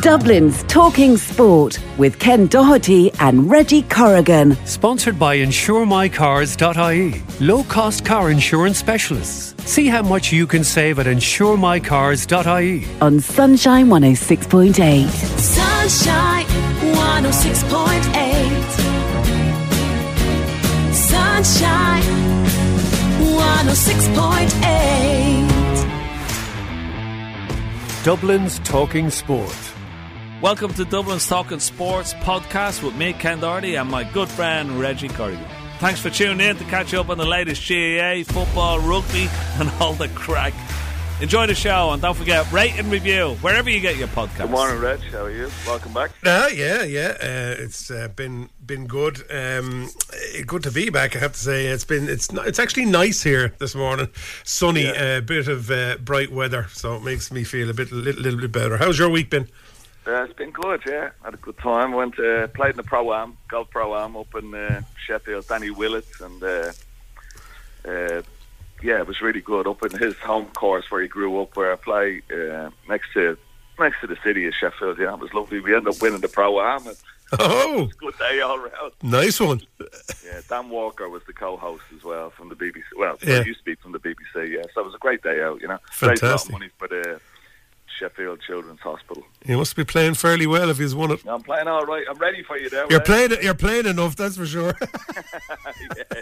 Dublin's Talking Sport with Ken Doherty and Reggie Corrigan. Sponsored by InsureMyCars.ie, low cost car insurance specialists. See how much you can save at InsureMyCars.ie. On Sunshine 106.8. Sunshine 106.8. Sunshine 106.8. Dublin's Talking Sport. Welcome to Dublin's Talking Sports podcast with me, Ken Doherty, and my good friend Reggie Corrigan. Thanks for tuning in to catch up on the latest GAA, football, rugby, and all the crack. Enjoy the show and don't forget, rate and review wherever you get your podcast. Good morning, Reg. How are you? Welcome back. Uh, yeah, yeah. Uh, it's uh, been been good. Um, eh, good to be back. I have to say, it's been it's it's actually nice here this morning. Sunny, a Yeah. bit of uh, bright weather, so it makes me feel a bit little, little bit better. How's your week been? Uh, it's been good, yeah. Had a good time. Went uh, played in the pro am, golf pro am up in uh, Sheffield. Danny Willett and uh, uh, yeah, it was really good up in his home course where he grew up, where I play uh, next to next to the city of Sheffield. Yeah, it was lovely. We ended up winning the pro am. And Oh, good day all round. nice one. Yeah, Dan Walker was the co-host as well from the BBC. Well, Yeah. he used to be from the BBC. Yeah, so it was a great day out. You know, raised a lot of money for the Sheffield Children's Hospital. You must be playing fairly well if you've won it. I'm playing all right. I'm ready for you now. You're Reg. playing. You're playing enough, that's for sure. yeah, yeah.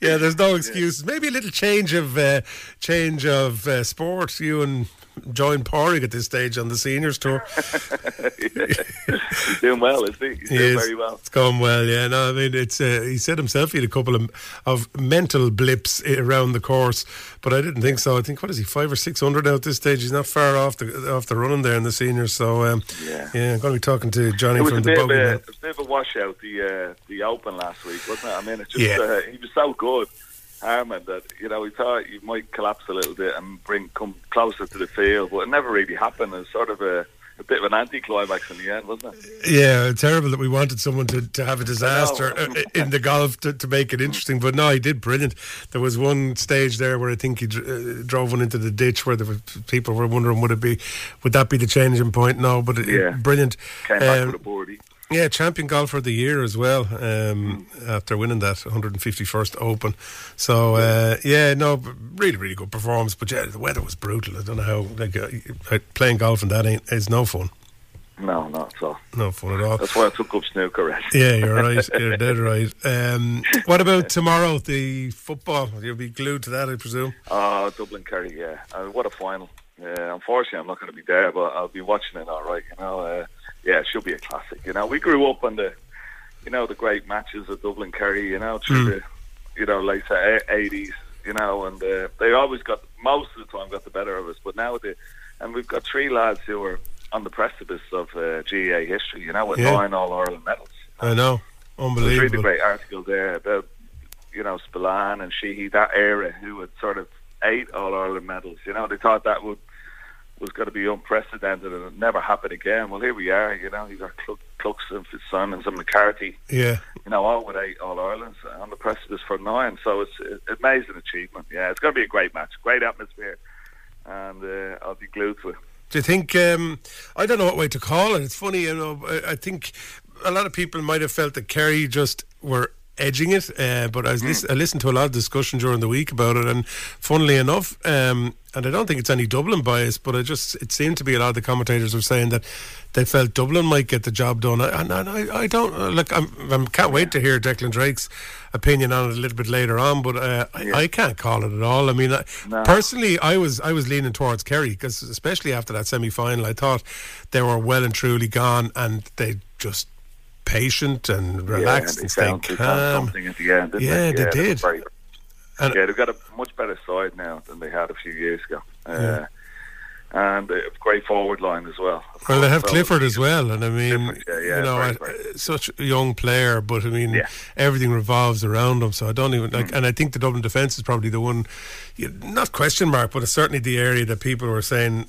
yeah, there's no excuses. Maybe a little change of uh, change of uh, sport. You and join Pádraig at this stage on the seniors tour. He's doing well, is he? He's He doing is. very well. It's going well, yeah. No, I mean, it's. Uh, he said himself he had a couple of, of mental blips around the course, but I didn't think so. I think what is he five or six hundred at this stage? He's not far off the off the running there in the seniors. So um, Yeah. I'm going to be talking to Johnny from the bogey. it was a bit of a washout, the uh, the Open last week, wasn't it? I mean, it just Yeah. uh, he was so good, Harman, that you know we thought you might collapse a little bit and bring come closer to the field, but it never really happened. It was sort of a, a bit of an anticlimax in the end, wasn't it? Yeah, terrible that we wanted someone to, to have a disaster uh, know. in the golf to, to make it interesting. But no, he did brilliant. There was one stage there where I think he uh, drove one into the ditch where there were people were wondering would it be would that be the changing point? No, but it, Yeah. brilliant. Came back Um, with a birdie. Yeah, champion golfer of the year as well. Um, After winning that 151st Open, so uh, yeah, no, really, really good performance. But yeah, the weather was brutal. I don't know how like uh, uh, playing golf and that ain't is no fun, No, not at all. no fun at all. That's why I took up snooker. Right? Yeah, you're right. You're dead right. Um, what about tomorrow? The football? You'll be glued to that, I presume. Oh, Dublin Kerry, yeah. Uh, what a final. Uh, unfortunately, I'm not going to be there, but I'll be watching it all right. You know, uh, yeah, she'll be a classic. You know, we grew up on the, you know, the great matches of Dublin Kerry. You know, through the, you know, late eighties. You know, and uh, they always got most of the time got the better of us. But now they, and we've got three lads who are on the precipice of uh, GAA history. You know, with Yeah. nine All Ireland medals. I know, unbelievable. There's really great article there about you know Spillane and Sheehy that era who had sort of eight All Ireland medals. You know they thought that would was going to be unprecedented and it never happened again. Well, here we are. You know you got Cluck, Cluxton, Fitzsimons, and McCarthy. Yeah, You know all with eight All Irelands on the precipice for nine. So it's an amazing achievement. Yeah, it's going to be a great match, great atmosphere, and uh, I'll be glued to it. Do you think? Um, I don't know what way to call it. It's funny, you know. I think a lot of people might have felt that Kerry just were edging it, uh, but I, was lis- I listened to a lot of discussion during the week about it, and funnily enough, um, and I don't think it's any Dublin bias, but I just it seemed to be a lot of the commentators were saying that they felt Dublin might get the job done, and, and I, I don't uh, look. I'm, I can't wait to hear Declan Drake's opinion on it a little bit later on, but uh, I, I can't call it at all. I mean, I, No. personally, I was I was leaning towards Kerry because especially after that semi final, I thought they were well and truly gone, and they just patient and relaxed yeah, and they they calm. something at the end. Yeah, they yeah, did. was very- And- yeah, they've got a much better side now than they had a few years ago. Uh, And a great forward line as well. Well, they have Clifford as well, and I mean, yeah, yeah, you know, very, very. such a young player, but I mean, Yeah. everything revolves around him. So I don't even Mm. like, and I think the Dublin defence is probably the one, not question mark, but it's certainly the area that people were saying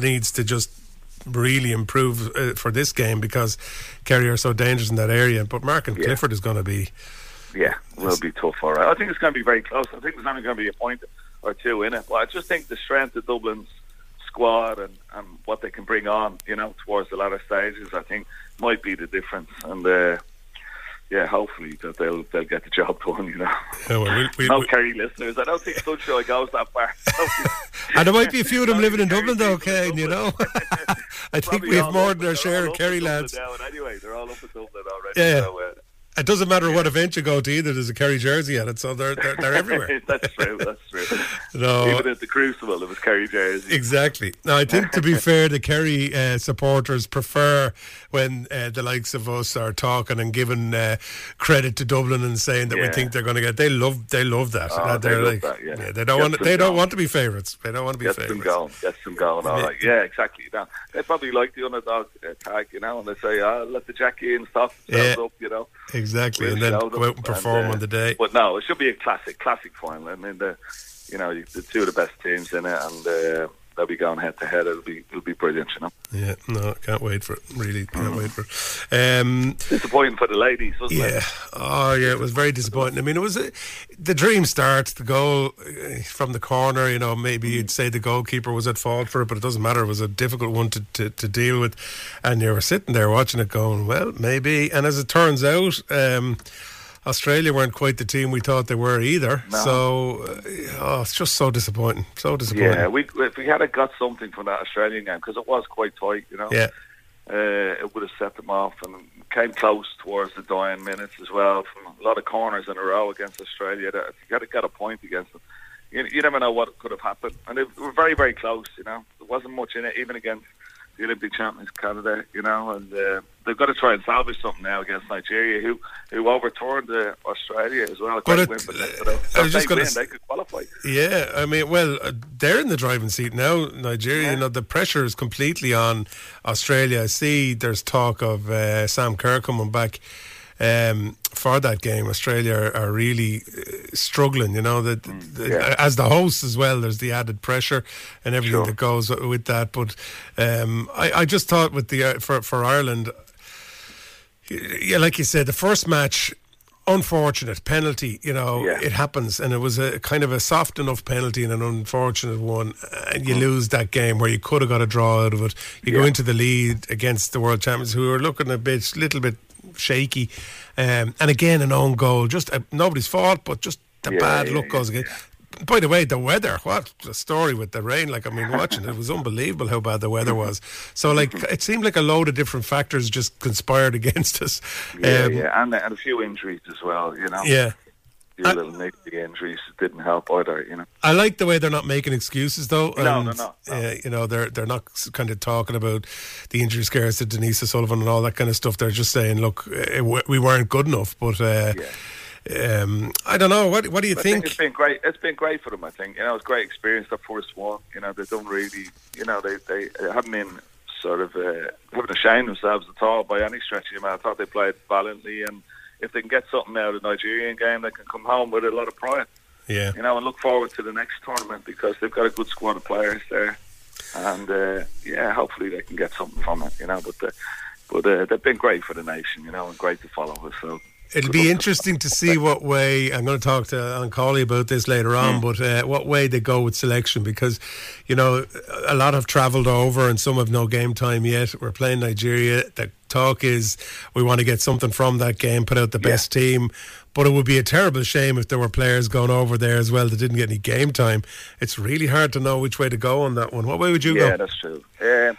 needs to just really improve uh, for this game because Kerry are so dangerous in that area. But Mark and Yeah. Clifford is going to be, Yeah, will be tough. All right. I think it's going to be very close. I think there's only going to be a point or two in it. But I just think the strength of Dublin's squad and, and what they can bring on, you know, towards the latter stages, I think might be the difference. And uh, yeah, hopefully that they'll they'll get the job done. You know, Yeah, well, we- we- no we- Kerry listeners. I don't think Sunshine goes that far. and there might be a few of them living in Dublin, though, Kane, you know. I think we have more than our share of Kerry lads. anyway, they're all up in Dublin already. Yeah. So, uh, It doesn't matter what event you go to either. There's a Kerry jersey at it, so they're they're, they're everywhere. that's true. That's true. No. Even at the Crucible, it was Kerry jersey. Exactly. Now, I think to be fair, the Kerry uh, supporters prefer when uh, the likes of us are talking and giving uh, credit to Dublin and saying that we think they're going to get. They love. They love that. Oh, they love like, that, yeah. they don't Gets want. them They don't want to be favourites. They don't want to be Gets them favourites. going. Gets them going. All right. Yeah, exactly. Now, they probably like the underdog uh, tag, you know, and they say, "Ah, let the Jackie in stop Yeah. up," you know. Exactly, We'll and then go out and perform uh, on the day. But no, it should be a classic, classic final. I mean, the you know the two of the best teams in it, and uh, they'll be going head to head. It'll be it'll be brilliant, you know. Yeah, no, can't wait for it. Really, can't wait for it. Um, Disappointing for the ladies, wasn't Yeah. it? Oh, yeah. It was very disappointing. I mean, it was a, the dream start. The goal uh, from the corner. You know, maybe you'd say the goalkeeper was at fault for it, but it doesn't matter. It was a difficult one to, to, to deal with, and you were sitting there watching it, going, "Well, maybe." And as it turns out. Um, Australia weren't quite the team we thought they were either. No. So, uh, oh, it's just so disappointing. So disappointing. Yeah, we if we had a got something from that Australian game because it was quite tight, you know. Yeah. uh, it would have set them off and came close towards the dying minutes as well from a lot of corners in a row against Australia. That if you got to get a point against them. You, you never know what could have happened, and they were very, very close. You know, there wasn't much in it, even against the Olympic champions Canada. You know, and uh, they've got to try and salvage something now against Nigeria, who who overturned uh, Australia as well. But it- win for them. I was just win, s- they could qualify. Yeah, I mean, well, uh, they're in the driving seat now, Nigeria. You know, the pressure is completely on Australia. I see there's talk of uh, Sam Kerr coming back um, for that game. Australia are, really uh, struggling, you know, that the, yeah. as the hosts as well, there's the added pressure and everything Sure. that goes with that. But um, I, I just thought with the uh, for, for Ireland, yeah, like you said, the first match, unfortunate penalty. You know, Yeah. it happens, and it was a kind of a soft enough penalty and an unfortunate one, and you lose that game where you could have got a draw out of it. You go Mm. Into the lead against the world champions, who are looking a bit, little bit shaky, um, and again an own goal, just uh, nobody's fault, but just the Yeah, bad yeah, luck goes again. By the way, the weather, what a story with the rain. Like, I mean, watching it, it was unbelievable how bad the weather was. So, like, it seemed like a load of different factors just conspired against us. Yeah, Um, yeah, and and a few injuries as well. You know, yeah. Few I- little niggly injuries didn't help either. You know. I like the way they're not making excuses, though. No, and, no, no, no. Uh, you know, they're they're not kind of talking about the injury scares to Denise O'Sullivan and all that kind of stuff. They're just saying, look, uh, w- we weren't good enough. But uh, um, I don't know. What what do you think? think it's been great. It's been great for them. I think you know it's a great experience. The first one, you know, they don't really, you know, they they haven't been sort of uh, haven't ashamed themselves at all by any stretch of the. I thought they played valiantly, and if they can get something out of the Nigerian game, they can come home with a lot of pride. yeah. You know, and look forward to the next tournament because they've got a good squad of players there, and uh, yeah, hopefully they can get something from it. You know, but the, but uh, they've been great for the nation. You know, and great to follow us. So. It'll be interesting to see what way. I'm going to talk to Cawley about this later Hmm. on, but uh, what way they go with selection because, you know, a lot have travelled over and some have no game time yet. We're playing Nigeria. The talk is we want to get something from that game, put out the Yeah. best team. But it would be a terrible shame if there were players going over there as well that didn't get any game time. It's really hard to know which way to go on that one. What way would you yeah, go? Yeah, that's true. Um,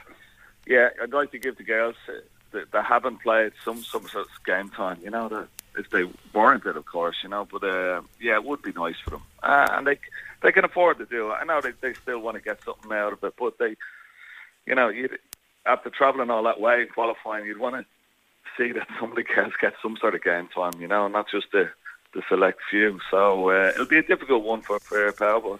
yeah, I'd like to give the girls uh, that, that haven't played some some sort of game time. You know, that if they warranted, of course. You know, but uh, yeah, it would be nice for them, uh, and they they can afford to do it. I know they they still want to get something out of it, but they, you know, you after travelling all that way qualifying, you'd want to see that somebody else gets some sort of game time. You know, not just the the select few. So uh, it'll be a difficult one for for Pauw, but.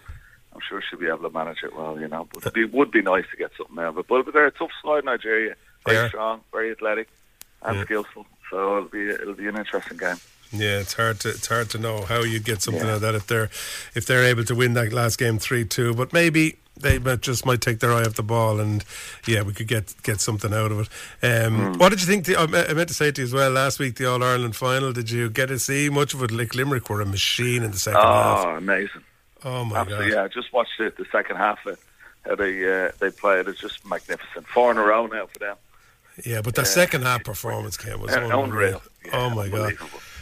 I'm sure she'll be able to manage it well, you know. But it would be nice to get something out of it. But they're a tough side, Nigeria. Very Yeah. strong, very athletic, and Yeah. skillful. So it'll be it'll be an interesting game. Yeah, it's hard to it's hard to know how you'd get something Yeah. out of that if they're if they're able to win that last game three two. But maybe they might, just might take their eye off the ball, and yeah, we could get get something out of it. Um, Hmm. What did you think? The, I meant to say to you as well last week, the All Ireland final. Did you get to see much of it? Like Limerick were a machine in the second half. Oh, amazing! Oh my Absolutely, god! yeah. I just watched it the second half of how they uh, they play it is just magnificent. Four in a row now for them. Yeah, but that second half performance came was unreal. unreal. Yeah, oh my god!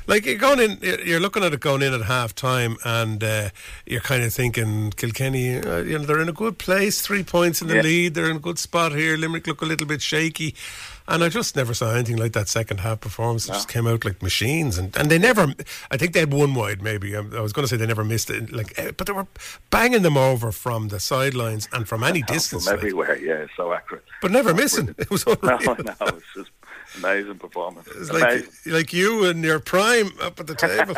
Like you're going in, you're you're looking at it going in at half time, and uh, you're kind of thinking Kilkenny, uh, you know, they're in a good place, three points in the Yeah. lead, they're in a good spot here. Limerick look a little bit shaky, and I just never saw anything like that second half performance. They just came out like machines, and, and they never. I think they had one wide, maybe. Um, I was going to say they never missed it, like, eh, but they were banging them over from the sidelines and from any distance, From everywhere, yeah, so accurate. but never missing. It was No, unreal. no, it's just amazing performance. It's amazing. like like you and your prime up at the table.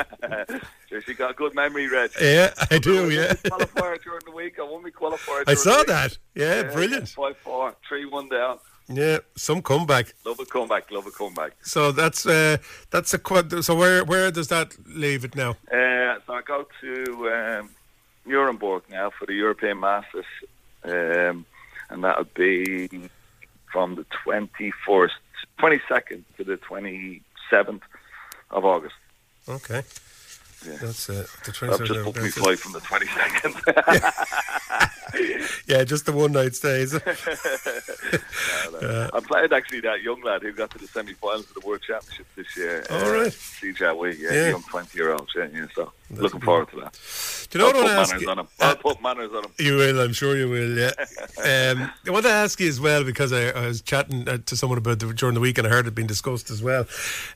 You got a good memory, Reg. yeah, I do. Yeah, qualifier during the week. I won my qualifier. I saw that. Yeah, brilliant. Five four, three one down. Yeah, some comeback. Love a comeback. Love a comeback. So that's uh, that's a quad. So where where does that leave it now? Uh, so I go to um, Nuremberg now for the European Masters, um, and that would be from the twenty first, twenty second to the twenty seventh of August. Okay, Yeah. that's uh, the I've just booked my it. flight from the twenty second. Yeah, just the one night stays. I played actually that young lad who got to the semi-finals of the World Championship this year. All uh, right. Si Jiahui, yeah, Yeah. young twenty-year-old, yeah, yeah. So looking forward to that. Do you know I'll what I put want to ask manners you? on him. Uh, I'll put manners on him. You will, I'm sure you will. Yeah. um, I want to ask you as well because I, I was chatting uh, to someone about the, during the week and I heard it being discussed as well.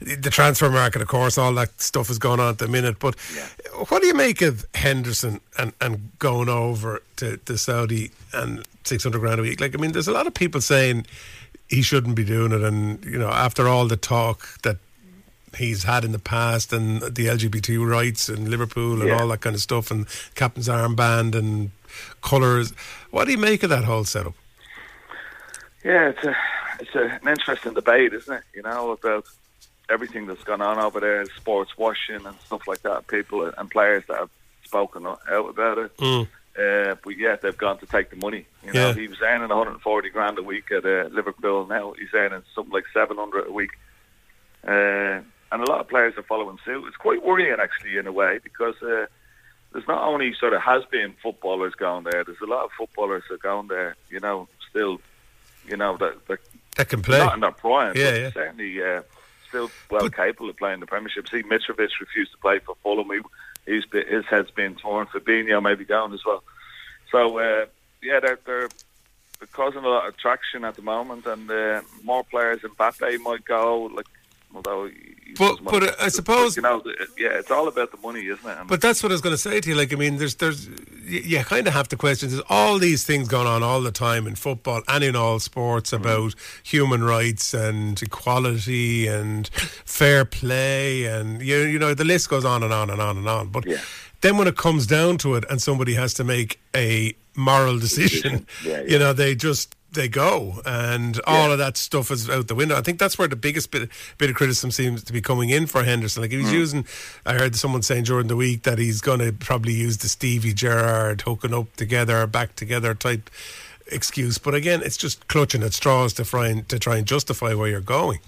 The transfer market, of course, all that stuff is going on at the minute. But what do you make of Henderson and, and going over to, to Saudi and six hundred grand a week? Like, I mean, there's a lot of people saying he shouldn't be doing it, and you know, after all the talk that he's had in the past and the LGBT rights and Liverpool and Yeah. all that kind of stuff and captain's armband and colours. What do you make of that whole setup? Yeah, it's a it's a, an interesting debate, isn't it? You know about everything that's gone on over there, sports washing and stuff like that. People and players that have spoken out about it. Uh, but yet they've gone to take the money. You know, Yeah. he was earning 140 grand a week at uh, Liverpool. Now he's earning something like 700 a week. Uh, and a lot of players are following suit. It's quite worrying, actually, in a way, because uh, there's not only sort of has been footballers going there. There's a lot of footballers that are going there. You know, still, you know, that that That can play. not in their prime, Yeah, but yeah. certainly uh, still well capable of playing the Premiership. See, Mitrovic refused to play for Fulham. He, he's been, his head's been torn. Fabinho may be down as well. So uh, yeah, they're, they're they're causing a lot of traction at the moment, and uh, more players. in Mbappe might go. Like, although, But- but, uh, I suppose- you know, yeah, it's all about the money, isn't it? And But that's what I was going to say to you. Like, I mean, there's, there's, you, you kind of have to question. There's all these things going on all the time in football and in all sports Mm-hmm. about human rights and equality and fair play, and you, you know, the list goes on and on and on and on. But Yeah. then when it comes down to it, and somebody has to make a moral decision, Yeah, yeah. you know, they just they go, and all of that stuff is out the window. I think that's where the biggest bit bit of criticism seems to be coming in for Henderson. Like if Mm. using, I heard someone saying during the week that he's going to probably use the Stevie Gerrard hooking up together, back together type excuse. But again, it's just clutching at straws to try and to try and justify where you're going.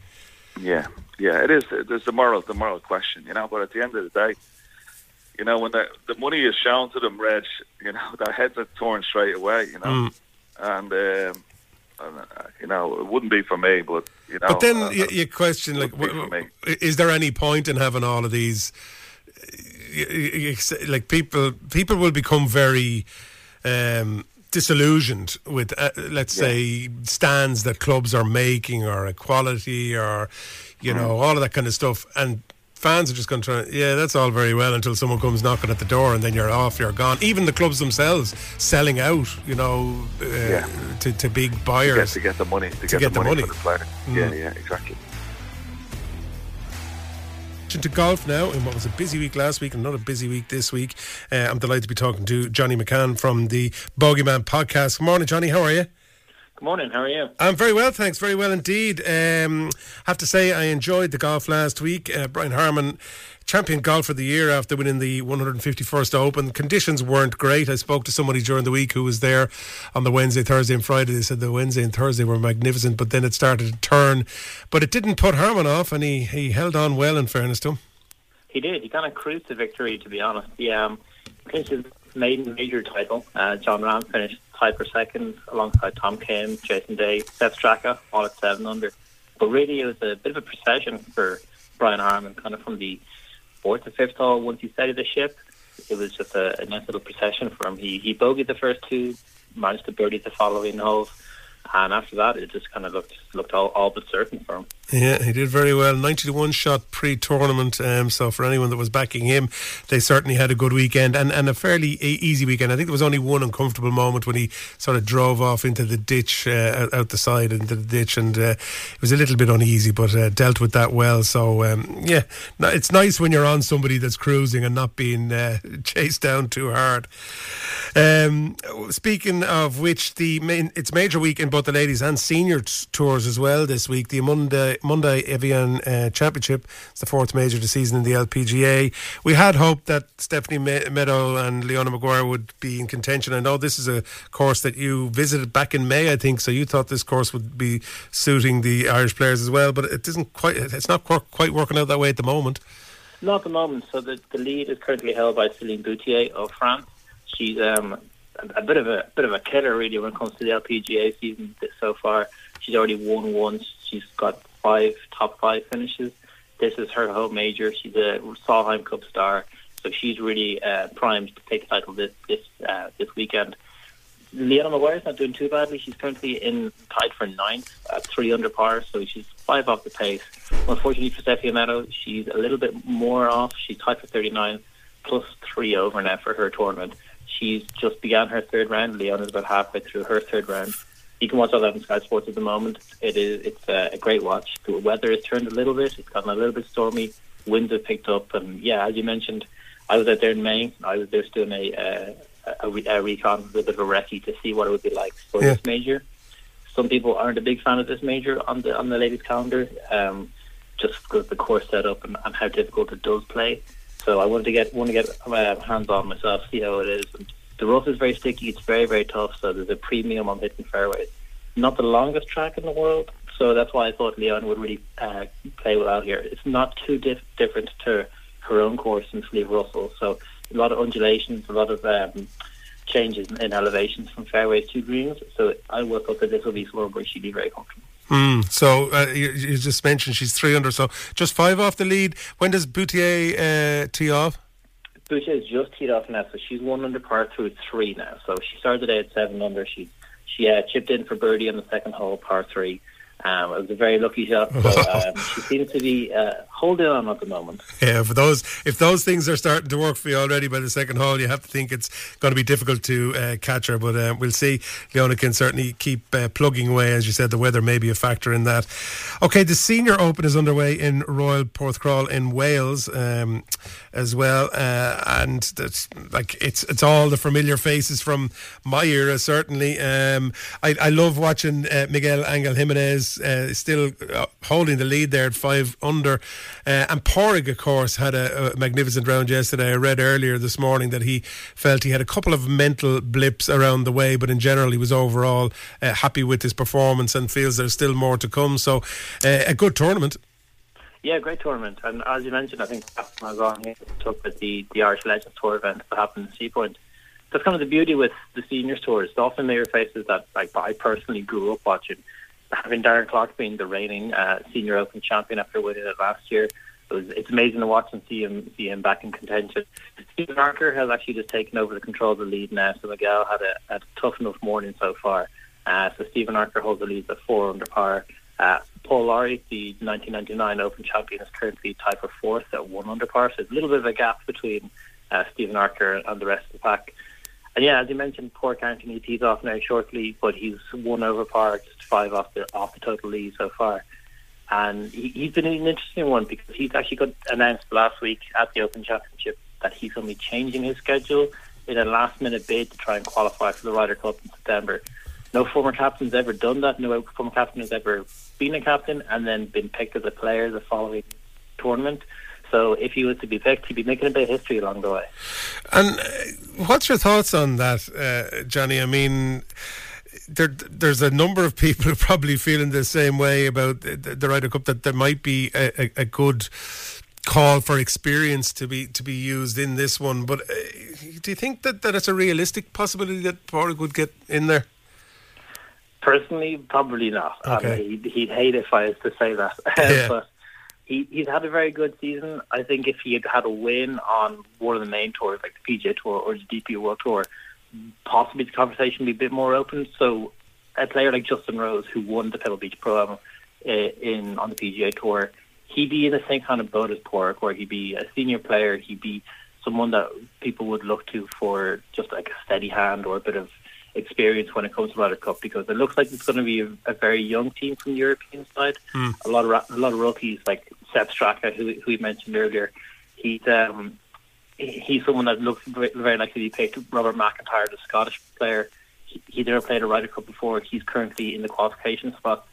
Yeah, yeah, it is. There's the moral, the moral question, you know. But at the end of the day, you know, when the the money is shown to them, Reg, you know, their heads are torn straight away, you know. Mm. And, um, you know, it wouldn't be for me, but you know. But then uh, you, you question like, would be wh- for me. is there any point in having all of these? Like people, people will become very um, disillusioned with, uh, let's say, stands that clubs are making or equality or you know Mm. all of that kind of stuff, and fans are just going to try. Yeah, that's all very well until someone comes knocking at the door, and then you're off, you're gone. Even the clubs themselves selling out, you know, uh, Yeah. to, to big to get, buyers. to get the money, to, get, get the the money, money. for the player. Mm. Yeah, yeah, exactly. to golf now in what was a busy week last week and another busy week this week. Uh, I'm delighted to be talking to Johnny McCann from the Bogeyman podcast. Good morning, Johnny. How are you? Good morning. How are you? I'm very well, thanks. Very well indeed. Um, have to say, I enjoyed the golf last week. Uh, Brian Harman, champion golf of the year after winning the 151st Open. Conditions weren't great. I spoke to somebody during the week who was there on the Wednesday, Thursday, and Friday. They said the Wednesday and Thursday were magnificent, but then it started to turn. But it didn't put Harman off, and he, he held on well, in fairness to him. He did. He kind of cruised to victory, to be honest. He um, clinched his maiden major title. Uh, Jon Rahm finished tied for second alongside Tom Kim, Jason Day, Sepp Straka, all at seven under. But really, it was a bit of a procession for Brian Harman, kind of from the fourth to fifth hole. Once he steadied the ship, it was just a, a nice little procession for him. He he bogeyed the first two, managed to birdie the following holes, and after that, it just kind of looked looked all, all but certain for him. Yeah, he did very well. 90 to 1 shot pre tournament. Um, so, for anyone that was backing him, they certainly had a good weekend and, and a fairly easy weekend. I think there was only one uncomfortable moment when he sort of drove off into the ditch, uh, out, the side into the ditch, and uh, it was a little bit uneasy, but uh, dealt with that well. So, um, yeah, it's nice when you're on somebody that's cruising and not being uh, chased down too hard. Um, speaking of which, the main, it's major week in both the ladies and seniors tours as well this week. The Amundi Amundi Evian uh, Championship is the fourth major of the season in the LPGA. We had hoped that Stephanie Me- Meadow and Leona Maguire would be in contention. I know this is a course that you visited back in May, I think, so you thought this course would be suiting the Irish players as well, but it isn't quite. It's not quite working out that way at the moment. Not at the moment. So the, the lead is currently held by Celine Boutier of France. She's um, a bit of a bit of a killer really when it comes to the LPGA season so far. She's already won once. She's got five top five finishes. This is her home major. She's a Solheim Cup star, so she's really uh, primed to take the title this this uh, this weekend. Leona Maguire's not doing too badly. She's currently in tied for ninth at three under par, so she's five off the pace. Unfortunately for Stephanie Meadow, she's a little bit more off. She's tied for 39, plus three over now for her tournament. She's just began her third round. Leona's about halfway through her third round. You can watch all that on Sky Sports at the moment. It is it's a, a great watch. The weather has turned a little bit. It's gotten a little bit stormy. Winds have picked up, and yeah, as you mentioned, I was out there in May. I was there doing a uh, a, re- a recon, a bit of a recce to see what it would be like for Yeah. this major. Some people aren't a big fan of this major on the on the ladies' calendar, um, just because of the course setup and, and how difficult it does play. So I wanted to get want to get uh, hands on myself, see how it is. And the rough is very sticky. It's very very tough. So there's a premium on hitting fairways. Not the longest track in the world, so that's why I thought Leon would really uh, play well out here. It's not too dif- different to her own course in Slieve Russell. So a lot of undulations, a lot of um, changes in, elevations from fairways to greens. So I would thought that this will be somewhere where she'd be very comfortable. Mm, so uh, you, you just mentioned she's three under, so just five off the lead. When does Boutier uh, tee off? Boutier is just teed off now, so she's one under par through three now. So she started at seven under. She she uh, chipped in for birdie on the second hole, par three. Um, it was a very lucky shot. So um, she seems to be uh, holding on at the moment. Yeah, for those if those things are starting to work for you already by the second hole, you have to think it's going to be difficult to uh, catch her. But uh, we'll see. Leona can certainly keep uh, plugging away, as you said. The weather may be a factor in that. Okay, the Senior Open is underway in Royal Porthcawl in Wales um, as well, uh, and that's like it's it's all the familiar faces from my era. Certainly, um, I, I love watching uh, Miguel Angel Jimenez uh, still uh, holding the lead there at five under. Uh, and Pádraig, of course, had a, a magnificent round yesterday. I read earlier this morning that he felt he had a couple of mental blips around the way, but in general, he was overall uh, happy with his performance and feels there's still more to come. So, uh, a good tournament. Yeah, great tournament. And as you mentioned, I think Captain was on here with the, the Irish Legends Tour event that happened in Seapoint. That's kind of the beauty with the seniors tours. Often mirror faces that like I personally grew up watching. Having Darren Clarke being the reigning uh, senior Open champion after winning it last year, it was, it's amazing to watch and see him see him back in contention. Stephen Archer has actually just taken over the control of the lead now. So Miguel had a, a tough enough morning so far. Uh, so Stephen Archer holds the lead at four under par. Uh, Paul Lawrie, the 1999 Open champion, is currently tied for fourth at one under par. So there's a little bit of a gap between uh, Stephen Archer and the rest of the pack. And yeah, as you mentioned, poor he tees off now shortly, but he's one over par, just five off the off the total lead so far. And he, he's been an interesting one because he's actually got announced last week at the Open Championship that he's going to be changing his schedule in a last minute bid to try and qualify for the Ryder Cup in September. No former captain's ever done that. No former captain has ever been a captain and then been picked as a player the following tournament. So if he was to be picked, he'd be making a bit of history along the way. And uh, what's your thoughts on that, uh, Johnny? I mean, there, there's a number of people who probably feeling the same way about the, Ryder Cup that there might be a, a, a good call for experience to be to be used in this one. But uh, do you think that, that it's a realistic possibility that Pádraig would get in there? Personally, probably not. Okay. Um, he'd, he'd hate if I was to say that. Yeah. but he, he's had a very good season. I think if he had had a win on one of the main tours, like the PGA Tour or the DP World Tour, possibly the conversation would be a bit more open. So a player like Justin Rose, who won the Pebble Beach Pro Am uh, in on the PGA Tour, he'd be in the same kind of boat as Pádraig, where he'd be a senior player. He'd be someone that people would look to for just like a steady hand or a bit of experience when it comes to Ryder Cup because it looks like it's going to be a, a very young team from the European side. A lot of a lot of rookies like Sepp Straka, who, who we mentioned earlier. He's um, he- he's someone that looks very, very likely to be picked. Robert McIntyre, the Scottish player, he, he never played a Ryder Cup before. He's currently in the qualification spot.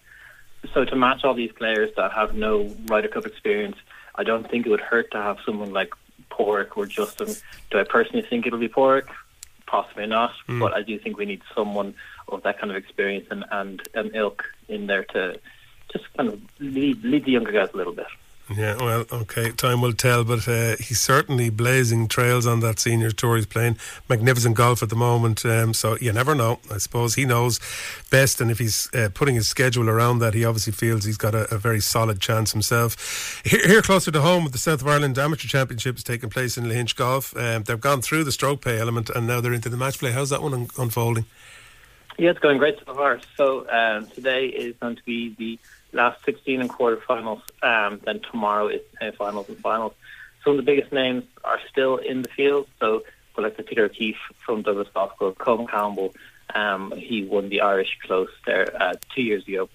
So to match all these players that have no Ryder Cup experience, I don't think it would hurt to have someone like Pádraig or Justin. Do I personally think it'll be Pádraig? Possibly not, but I do think we need someone of that kind of experience and and, and ilk in there to just kind of lead lead the younger guys a little bit. Yeah, well, okay, time will tell, but uh, he's certainly blazing trails on that senior tour. He's playing magnificent golf at the moment, um, so you never know. I suppose he knows best, and if he's uh, putting his schedule around that, he obviously feels he's got a, a very solid chance himself. Here, here closer to home, the South of Ireland Amateur Championship is taking place in Lahinch Golf. Um, they've gone through the stroke pay element, and now they're into the match play. How's that one un- unfolding? Yeah, it's going great so far. So um, today is going to be the last 16 and quarterfinals. Um, then tomorrow is uh, finals and finals. Some of the biggest names are still in the field. So, well, like the Peter O'Keefe from Douglas Golf Club, Colin Campbell, um, he won the Irish Close there uh, two years ago.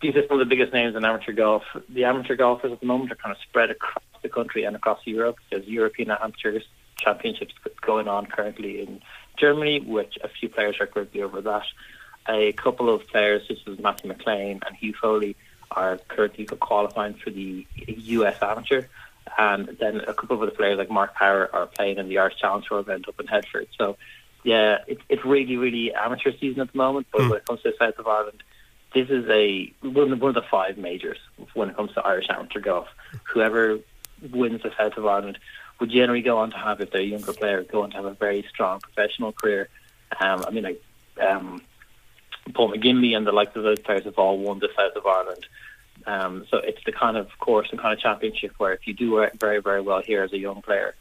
These are some of the biggest names in amateur golf. The amateur golfers at the moment are kind of spread across the country and across Europe. There's European Amateur Championships going on currently in Germany, which a few players are currently over that. A couple of players, such as Matthew McLean and Hugh Foley, are currently qualifying for the US Amateur. And then a couple of other players like Mark Power are playing in the Irish Challenge Tour event up in Headford. So, yeah, it, it's really, really amateur season at the moment. But when it comes to the south of Ireland, this is a one of, one of the five majors when it comes to Irish amateur golf. Whoever wins the south of Ireland would generally go on to have, if they're a younger player, go on to have a very strong professional career. Um, I mean, like um, Paul McGinley and the likes of those players have all won the south of Ireland. Um, so it's the kind of course and kind of championship where if you do very, very well here as a young player,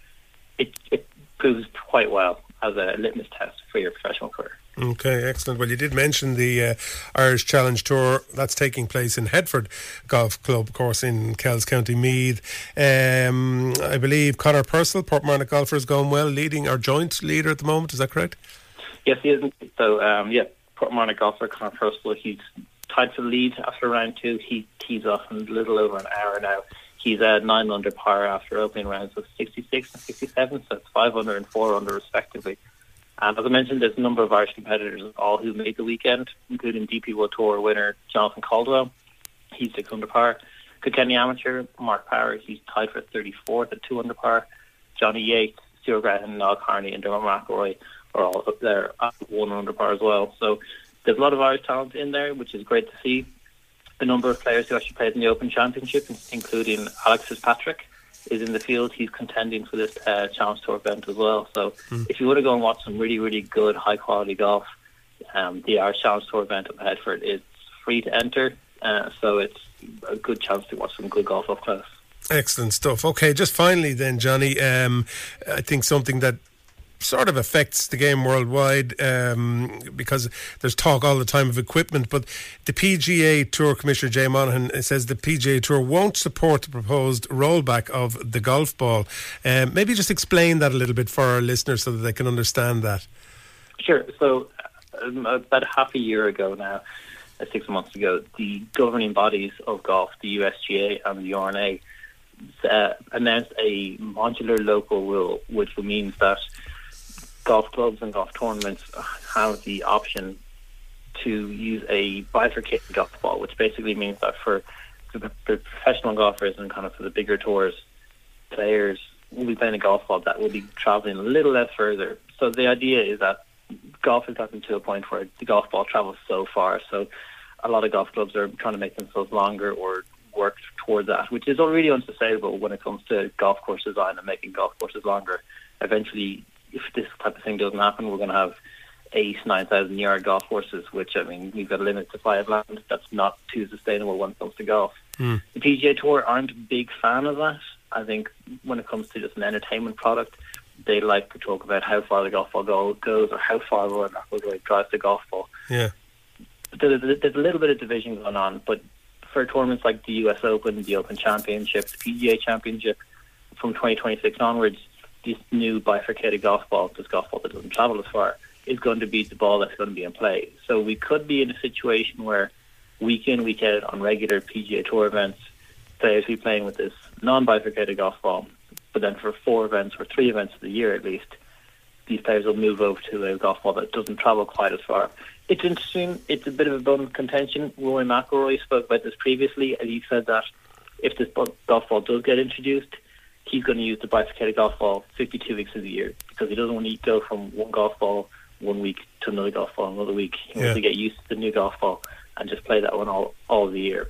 it, it proves quite well as a litmus test for your professional career. Okay, excellent. Well, you did mention the uh, Irish Challenge Tour that's taking place in Headford Golf Club, of course, in Kells County Meath. Um, I believe Conor Purcell, Portmarnock golfer, is going well, leading our joint leader at the moment. Is that correct? Yes, he is. So, um, yeah, Portmarnock golfer Conor Purcell, he's tied for the lead after round two. He tees off in a little over an hour now. He's at nine under par after opening rounds of 66 and 67, so it's five under and four under respectively. And as I mentioned, there's a number of Irish competitors, all who made the weekend, including DP World Tour winner Jonathan Caldwell. He's six under par. Kilkenny Amateur, Mark Power, he's tied for 34th at two under par. Johnny Yates, Stuart Graham, Niall Carney, and Dermot McElroy are all up there at one under par as well. So there's a lot of Irish talent in there, which is great to see. A number of players who actually played in the Open Championship, including Alex Fitzpatrick, is in the field. He's contending for this uh, Challenge Tour event as well. So if you want to go and watch some really, really good, high quality golf, um, the Irish Challenge Tour event at Headford is free to enter. Uh, so it's a good chance to watch some good golf up close. Excellent stuff. Okay, just finally then, Johnny, um, I think something that sort of affects the game worldwide um, because there's talk all the time of equipment. But the PGA Tour Commissioner Jay Monahan says the PGA Tour won't support the proposed rollback of the golf ball. Um, maybe just explain that a little bit for our listeners so that they can understand that. Sure. So, um, about half a year ago now, uh, six months ago, the governing bodies of golf, the USGA and the R&A, uh, announced a modular local rule, which means that golf clubs and golf tournaments have the option to use a bifurcated golf ball, which basically means that for the, professional golfers and kind of for the bigger tours, players will be playing a golf ball that will be traveling a little less further. So the idea is that golf has gotten to a point where the golf ball travels so far. So a lot of golf clubs are trying to make themselves longer or work toward that, which is already unsustainable when it comes to golf course design and making golf courses longer. Eventually, if this type of thing doesn't happen, we're going to have eight, nine thousand yard golf courses, which I mean, we've got a limit to five land. That's not too sustainable when it comes to golf. Hmm. The PGA Tour aren't a big fan of that. I think when it comes to just an entertainment product, they like to talk about how far the golf ball go, goes or how far Rory McIlroy drives the golf ball. Yeah. There's, there's a little bit of division going on, but for tournaments like the US Open, the Open Championship, the PGA Championship, from 2026 onwards, this new bifurcated golf ball, this golf ball that doesn't travel as far, is going to be the ball that's going to be in play. So we could be in a situation where week in, week out on regular PGA Tour events, players be playing with this non-bifurcated golf ball, but then for four events or three events of the year at least, these players will move over to a golf ball that doesn't travel quite as far. It's interesting. It's a bit of a bone of contention. Rory McIlroy spoke about this previously, and he said that if this golf ball does get introduced, he's going to use the bifurcated golf ball 52 weeks of the year because he doesn't want to go from one golf ball one week to another golf ball another week. He Yeah. wants to get used to the new golf ball and just play that one all all the year.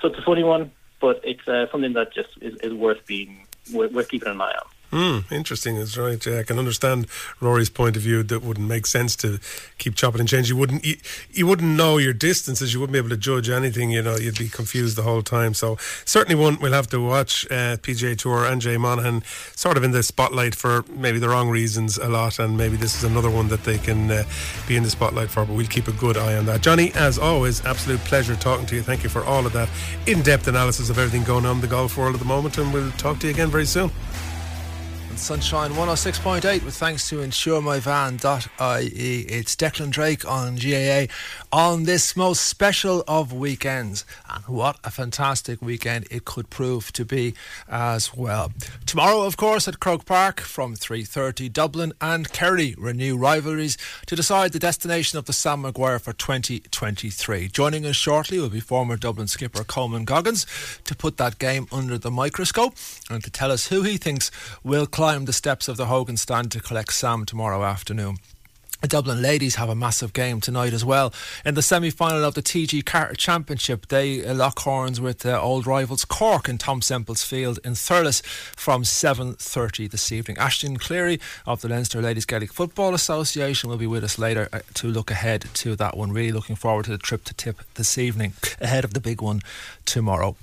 So it's a funny one, but it's uh, something that just is, is worth being worth, worth keeping an eye on. Hmm, interesting. That's right. Yeah, I can understand Rory's point of view. That wouldn't make sense to keep chopping and changing. You wouldn't. You, you wouldn't know your distances. You wouldn't be able to judge anything. You know, you'd be confused the whole time. So certainly one we'll have to watch. Uh, PGA Tour and Jay Monahan sort of in the spotlight for maybe the wrong reasons a lot, and maybe this is another one that they can uh, be in the spotlight for. But we'll keep a good eye on that. Johnny, as always, absolute pleasure talking to you. Thank you for all of that in-depth analysis of everything going on in the golf world at the moment, and we'll talk to you again very soon. Sunshine 106.8 with thanks to insuremyvan.ie. It's Declan Drake on GAA on this most special of weekends. And what a fantastic weekend it could prove to be as well. Tomorrow, of course, at Croke Park from 3.30, Dublin and Kerry renew rivalries to decide the destination of the Sam Maguire for 2023. Joining us shortly will be former Dublin skipper Coman Goggins to put that game under the microscope and to tell us who he thinks will climb the steps of the Hogan stand to collect Sam tomorrow afternoon. The Dublin ladies have a massive game tonight as well. In the semi final of the TG4 Championship, they lock horns with uh, old rivals Cork in Tom Semple's Field in Thurles from 7.30 this evening. Ashton Cleary of the Leinster Ladies Gaelic Football Association will be with us later uh, to look ahead to that one. Really looking forward to the trip to Tip this evening ahead of the big one tomorrow.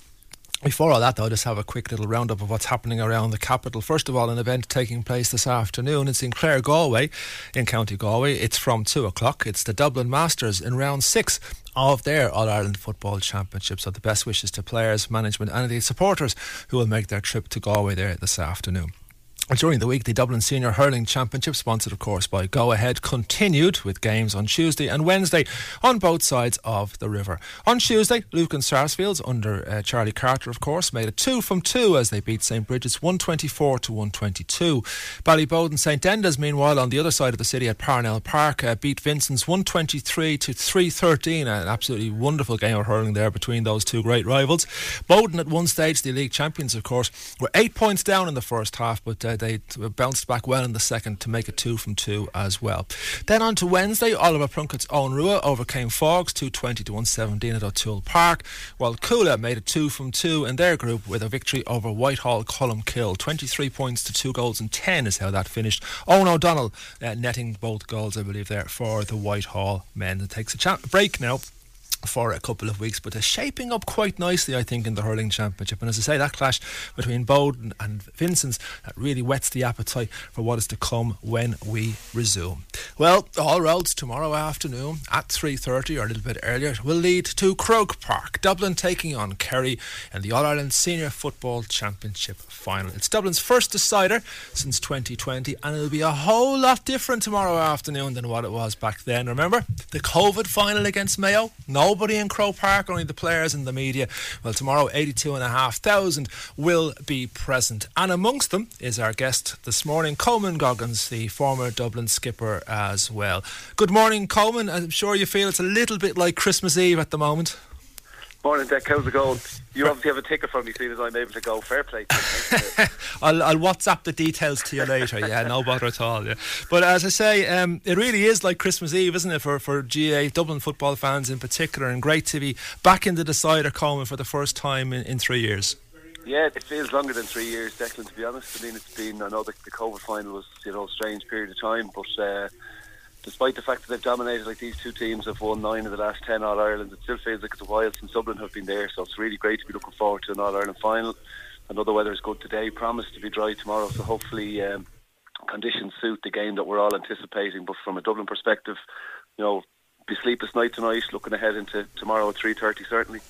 Before all that, though, just have a quick little roundup of what's happening around the capital. First of all, an event taking place this afternoon. It's in Claregalway, in County Galway. It's from two o'clock. It's the Dublin Masters in round six of their All Ireland Football Championship. So, the best wishes to players, management, and the supporters who will make their trip to Galway there this afternoon. During the week, the Dublin Senior Hurling Championship, sponsored of course by Go Ahead, continued with games on Tuesday and Wednesday on both sides of the river. On Tuesday, Lucan Sarsfields, under uh, Charlie Carter, of course, made a two from two as they beat St Brigid's 124 to 122. Ballyboden St Enda's, meanwhile, on the other side of the city at Parnell Park, uh, beat Vincent's 123 to 313. An absolutely wonderful game of hurling there between those two great rivals. Boden, at one stage, the league champions, of course, were eight points down in the first half, but uh, they bounced back well in the second to make it two from two as well. Then on to Wednesday, Oliver Plunkett's Eoghan Ruadh overcame Faughs 220 to 117 at O'Toole Park, while Cuala made it two from two in their group with a victory over Whitehall Colmcille. 23 points to two goals and 10 is how that finished. Owen O'Donnell uh, netting both goals, I believe, there for the Whitehall men. It takes a cha- break now for a couple of weeks, but they're shaping up quite nicely, I think, in the hurling championship. And as I say, that clash between Boden and Vincent's that really whets the appetite for what is to come when we resume. Well, all roads tomorrow afternoon at 3.30 or a little bit earlier will lead to Croke Park, Dublin taking on Kerry in the All Ireland Senior Football Championship final. It's Dublin's first decider since 2020, and it'll be a whole lot different tomorrow afternoon than what it was back then. Remember the COVID final against Mayo? Nobody in Croke Park, only the players and the media. Well, tomorrow, 82,500 will be present. And amongst them is our guest this morning, Coman Goggins, the former Dublin skipper as well. Good morning, Coman. I'm sure you feel it's a little bit like Christmas Eve at the moment. Morning, Deck. How's it going? You obviously have a ticket for me, seeing as I'm able to go. Fair play. I'll, I'll WhatsApp the details to you later. Yeah, no bother at all. Yeah, but as I say, um, it really is like Christmas Eve, isn't it, for for GAA Dublin football fans in particular, and great to be back in the decider Coman for the first time in, in three years. Yeah, it feels longer than three years, Declan. To be honest, I mean, it's been. I know the, the COVID final was you know a strange period of time, but uh, despite the fact that they've dominated, like these two teams have won nine of the last ten All Ireland, it still feels like it's a while since Dublin have been there. So it's really great to be looking forward to an All Ireland final. The weather is good today, promised to be dry tomorrow, so hopefully um, conditions suit the game that we're all anticipating. But from a Dublin perspective, you know, be sleepless night tonight. Looking ahead into tomorrow at three thirty, certainly.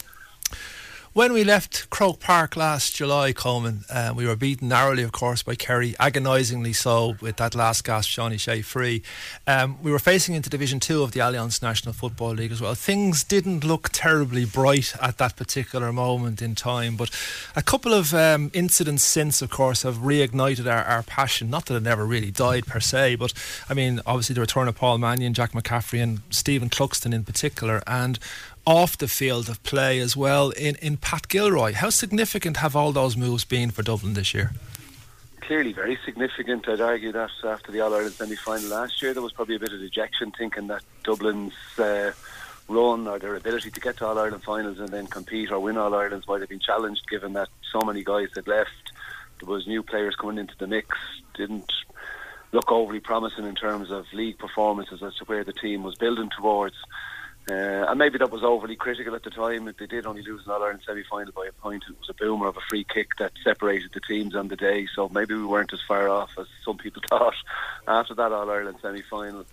When we left Croke Park last July, Coman, uh, we were beaten narrowly, of course, by Kerry, agonisingly so, with that last gasp, Sean O'Shea free. Um, we were facing into Division 2 of the Allianz National Football League as well. Things didn't look terribly bright at that particular moment in time, but a couple of um, incidents since, of course, have reignited our, our passion. Not that it never really died per se, but I mean, obviously, the return of Paul Mannion, Jack McCaffrey, and Stephen Cluxton in particular. And off the field of play as well in, in Pat Gilroy. How significant have all those moves been for Dublin this year? Clearly, very significant. I'd argue that after the All Ireland semi final last year, there was probably a bit of dejection thinking that Dublin's uh, run or their ability to get to All Ireland finals and then compete or win All Irelands might have been challenged given that so many guys had left. There was new players coming into the mix, didn't look overly promising in terms of league performances as to where the team was building towards. Uh, and maybe that was overly critical at the time. They did only lose an All Ireland semi final by a point. It was a boomer of a free kick that separated the teams on the day. So maybe we weren't as far off as some people thought after that All Ireland semi final.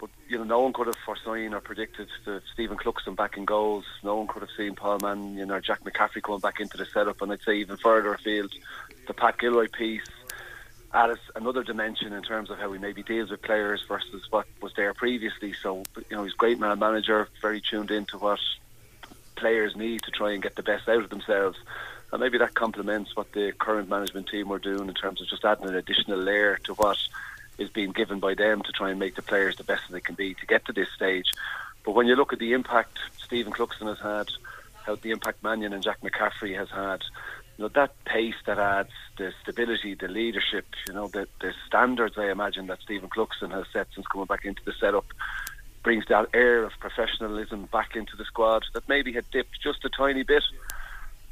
But you know, no one could have foreseen or predicted the Stephen Cluxton back in goals. No one could have seen Paul Mannion or Jack McCaffrey coming back into the setup. And I'd say even further afield, the Pat Gilroy piece added another dimension in terms of how he maybe deals with players versus what was there previously. So you know, he's a great man manager, very tuned into what players need to try and get the best out of themselves. And maybe that complements what the current management team are doing in terms of just adding an additional layer to what is being given by them to try and make the players the best they can be to get to this stage. But when you look at the impact Stephen Cluxton has had, how the impact Mannion and Jack McCaffrey has had, you know, that pace that adds the stability, the leadership, you know, the, the standards I imagine that Stephen Cluxton has set since coming back into the setup brings that air of professionalism back into the squad that maybe had dipped just a tiny bit,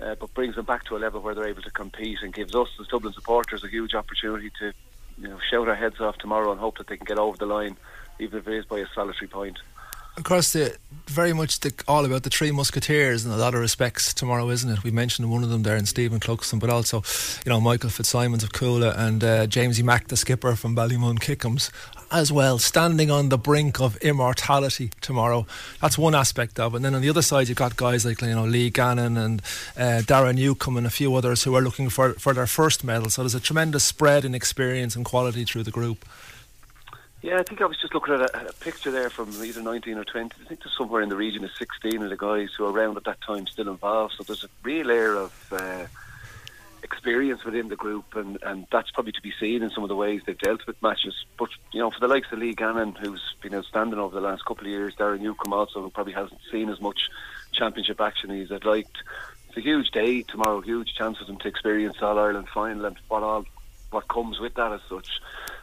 uh, but brings them back to a level where they're able to compete and gives us the Dublin supporters a huge opportunity to, you know, shout our heads off tomorrow and hope that they can get over the line, even if it is by a solitary point. Of course, the, very much the, all about the three musketeers in a lot of respects tomorrow, isn't it? We mentioned one of them there in Stephen Cluxton, but also, you know, Michael Fitzsimons of Cuala and uh, Jamesy Mack, the skipper from Ballymun Kickhams, as well, standing on the brink of immortality tomorrow. That's one aspect of it. And then on the other side, you've got guys like, you know, Lee Gannon and uh, Daire Newcombe and a few others who are looking for, for their first medal. So there's a tremendous spread in experience and quality through the group. Yeah, I think I was just looking at a, a picture there from either 19 or 20. I think there's somewhere in the region of 16 of the guys who are around at that time still involved. So there's a real air of uh, experience within the group, and, and that's probably to be seen in some of the ways they've dealt with matches. But, you know, for the likes of Lee Gannon, who's been outstanding over the last couple of years, Daire Newcombe also, who probably hasn't seen as much championship action as I'd liked. It's a huge day tomorrow, huge chance for them to experience All Ireland final and what all what comes with that as such.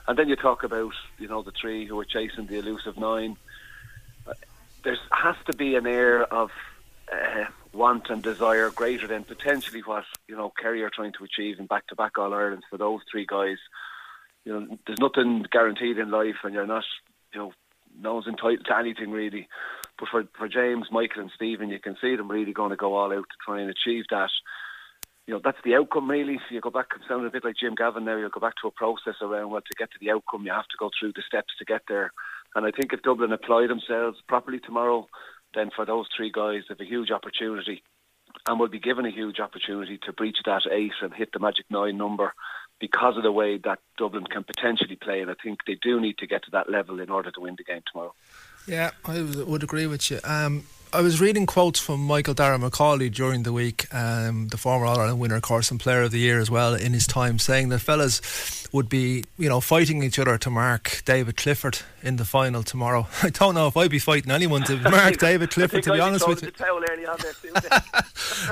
And then you talk about, you know, the three who are chasing the elusive nine. There has to be an air of uh, want and desire greater than potentially what, you know, Kerry are trying to achieve in back-to-back All-Irelands for those three guys. You know, there's nothing guaranteed in life and you're not, you know, no one's entitled to anything really. But for, for James, Michael and Stephen, you can see them really going to go all out to try and achieve that you know, that's the outcome really. If you go back, sounding a bit like Jim Gavin now, you'll go back to a process around, well, to get to the outcome, you have to go through the steps to get there. And I think if Dublin apply themselves properly tomorrow, then for those three guys, they have a huge opportunity and will be given a huge opportunity to breach that eight and hit the magic nine number because of the way that Dublin can potentially play. And I think they do need to get to that level in order to win the game tomorrow. Yeah, I would agree with you. Um, I was reading quotes from Michael Darragh Macauley during the week, um, the former All Ireland winner, of course, and Player of the Year as well in his time, saying that fellas would be, you know, fighting each other to mark David Clifford in the final tomorrow. I don't know if I'd be fighting anyone to mark David Clifford, to be honest with you.